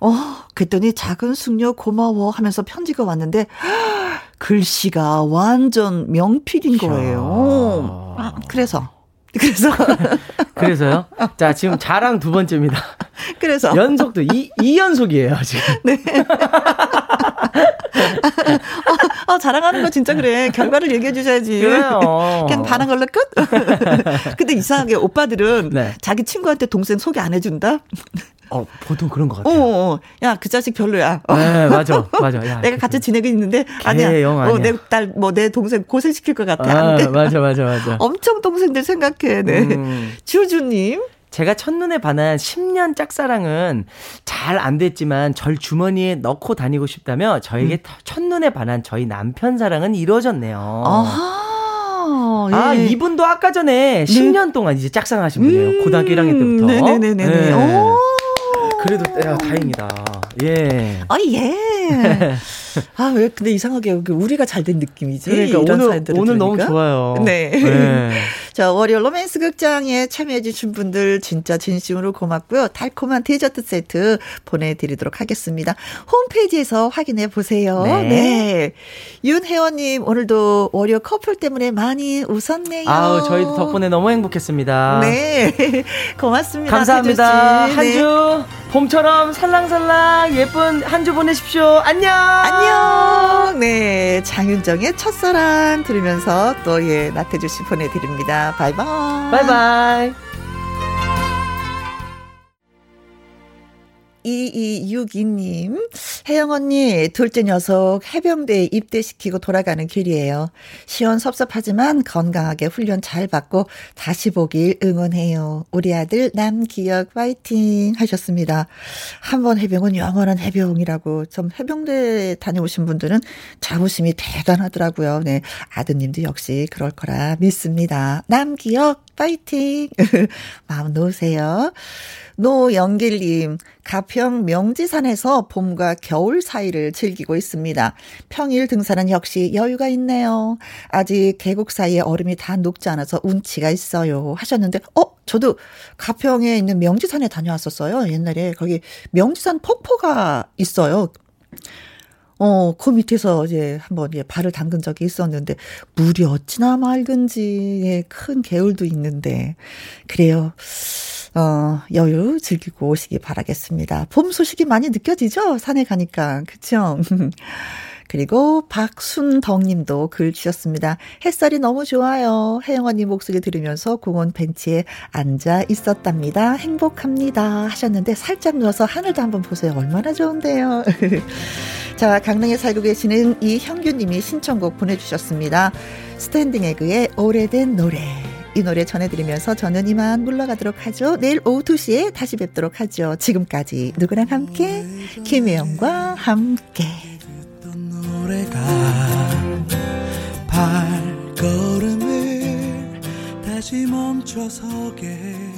[SPEAKER 1] 어, 그랬더니 작은 숙녀 고마워 하면서 편지가 왔는데, 글씨가 완전 명필인 거예요. 아, 그래서. 그래서,
[SPEAKER 3] 그래서요? 자, 지금 자랑 두 번째입니다.
[SPEAKER 1] 그래서.
[SPEAKER 3] 연속도 이, 이 연속이에요, 지금.
[SPEAKER 1] 어, 자랑하는 거 진짜 그래. 결과를 얘기해 주셔야지.
[SPEAKER 3] 그래요.
[SPEAKER 1] 그냥 반한 걸로 끝? 근데 이상하게 오빠들은
[SPEAKER 3] 네.
[SPEAKER 1] 자기 친구한테 동생 소개 안 해준다?
[SPEAKER 3] 어, 보통 그런 것
[SPEAKER 1] 어,
[SPEAKER 3] 같아요.
[SPEAKER 1] 어, 야, 그 자식 별로야. 어.
[SPEAKER 3] 네, 맞아, 맞아. 야,
[SPEAKER 1] 내가 같이 지내고 있는데,
[SPEAKER 3] 걔
[SPEAKER 1] 아니야.
[SPEAKER 3] 영
[SPEAKER 1] 어,
[SPEAKER 3] 아니야.
[SPEAKER 1] 내 딸, 뭐, 내 동생 고생시킬 것 같아.
[SPEAKER 3] 아,
[SPEAKER 1] 안 돼.
[SPEAKER 3] 맞아, 맞아, 맞아.
[SPEAKER 1] 엄청 동생들 생각해, 네.
[SPEAKER 3] 음.
[SPEAKER 1] 주주님.
[SPEAKER 3] 제가 첫눈에 반한 10년 짝사랑은 잘 안 됐지만 절 주머니에 넣고 다니고 싶다며 저에게
[SPEAKER 1] 음.
[SPEAKER 3] 첫눈에 반한 저희 남편 사랑은 이루어졌네요.
[SPEAKER 1] 아하.
[SPEAKER 3] 아,
[SPEAKER 1] 예.
[SPEAKER 3] 이분도 아까 전에 10년 동안 이제 짝사랑하신 분이에요. 고등학교 1학년 때부터.
[SPEAKER 1] 음, 네네네네.
[SPEAKER 3] 네.
[SPEAKER 1] 오.
[SPEAKER 3] 그래도 야, 다행이다. 예.
[SPEAKER 1] 아, 예. 아, 왜, 근데 이상하게 우리가 잘 된 느낌이지?
[SPEAKER 3] 그러니까 오늘 오늘 너무. 좋아요.
[SPEAKER 1] 네.
[SPEAKER 3] 네.
[SPEAKER 1] 자, 월요 로맨스 극장에 참여해주신 분들 진짜 진심으로 고맙고요. 달콤한 디저트 세트 보내드리도록 하겠습니다. 홈페이지에서 확인해 보세요.
[SPEAKER 3] 네.
[SPEAKER 1] 네. 윤혜원님, 오늘도 월요 커플 때문에 많이 웃었네요.
[SPEAKER 3] 아우 저희도 덕분에 너무 행복했습니다.
[SPEAKER 1] 네. 고맙습니다.
[SPEAKER 3] 감사합니다.
[SPEAKER 1] 태주 씨.
[SPEAKER 3] 한
[SPEAKER 1] 네.
[SPEAKER 3] 주 봄처럼 살랑살랑 예쁜 한 주 보내십시오. 안녕.
[SPEAKER 1] 안녕. 네. 장윤정의 첫사랑 들으면서 또 예, 나태주 씨 보내드립니다. 바이바이.
[SPEAKER 3] 바이바이.
[SPEAKER 1] 2262님, 혜영 언니, 둘째 녀석 해병대에 입대시키고 돌아가는 길이에요. 시원 섭섭하지만 건강하게 훈련 잘 받고 다시 보길 응원해요. 우리 아들 남기혁 파이팅 하셨습니다. 한 번 해병은 영원한 해병이라고 좀 해병대 다녀오신 분들은 자부심이 대단하더라고요. 네. 아드님도 역시 그럴 거라 믿습니다. 남기혁 파이팅! 마음 놓으세요. 노영길님, 가평 명지산에서 봄과 겨울 사이를 즐기고 있습니다. 평일 등산은 역시 여유가 있네요. 아직 계곡 사이에 얼음이 다 녹지 않아서 운치가 있어요. 하셨는데, 어, 저도 가평에 있는 명지산에 다녀왔었어요. 옛날에 거기 명지산 폭포가 있어요. 어, 그 밑에서 이제 한번 예, 발을 담근 적이 있었는데, 물이 어찌나 맑은지, 예, 큰 개울도 있는데, 그래요. 어, 여유 즐기고 오시기 바라겠습니다. 봄 소식이 많이 느껴지죠? 산에 가니까. 그쵸? 그리고 박순덕 님도 글 주셨습니다. 햇살이 너무 좋아요. 혜영 언니 목소리 들으면서 공원 벤치에 앉아 있었답니다. 행복합니다. 하셨는데 살짝 누워서 하늘도 한번 보세요. 얼마나 좋은데요. 자, 강릉에 살고 계시는 이형규 님이 신청곡 보내주셨습니다. 스탠딩 에그의 오래된 노래. 이 노래 전해드리면서 저는 이만 물러가도록 하죠. 내일 오후 2시에 다시 뵙도록 하죠. 지금까지 누구랑 함께? 김혜영과 함께.
[SPEAKER 2] 노래가 발걸음을 다시 멈춰서게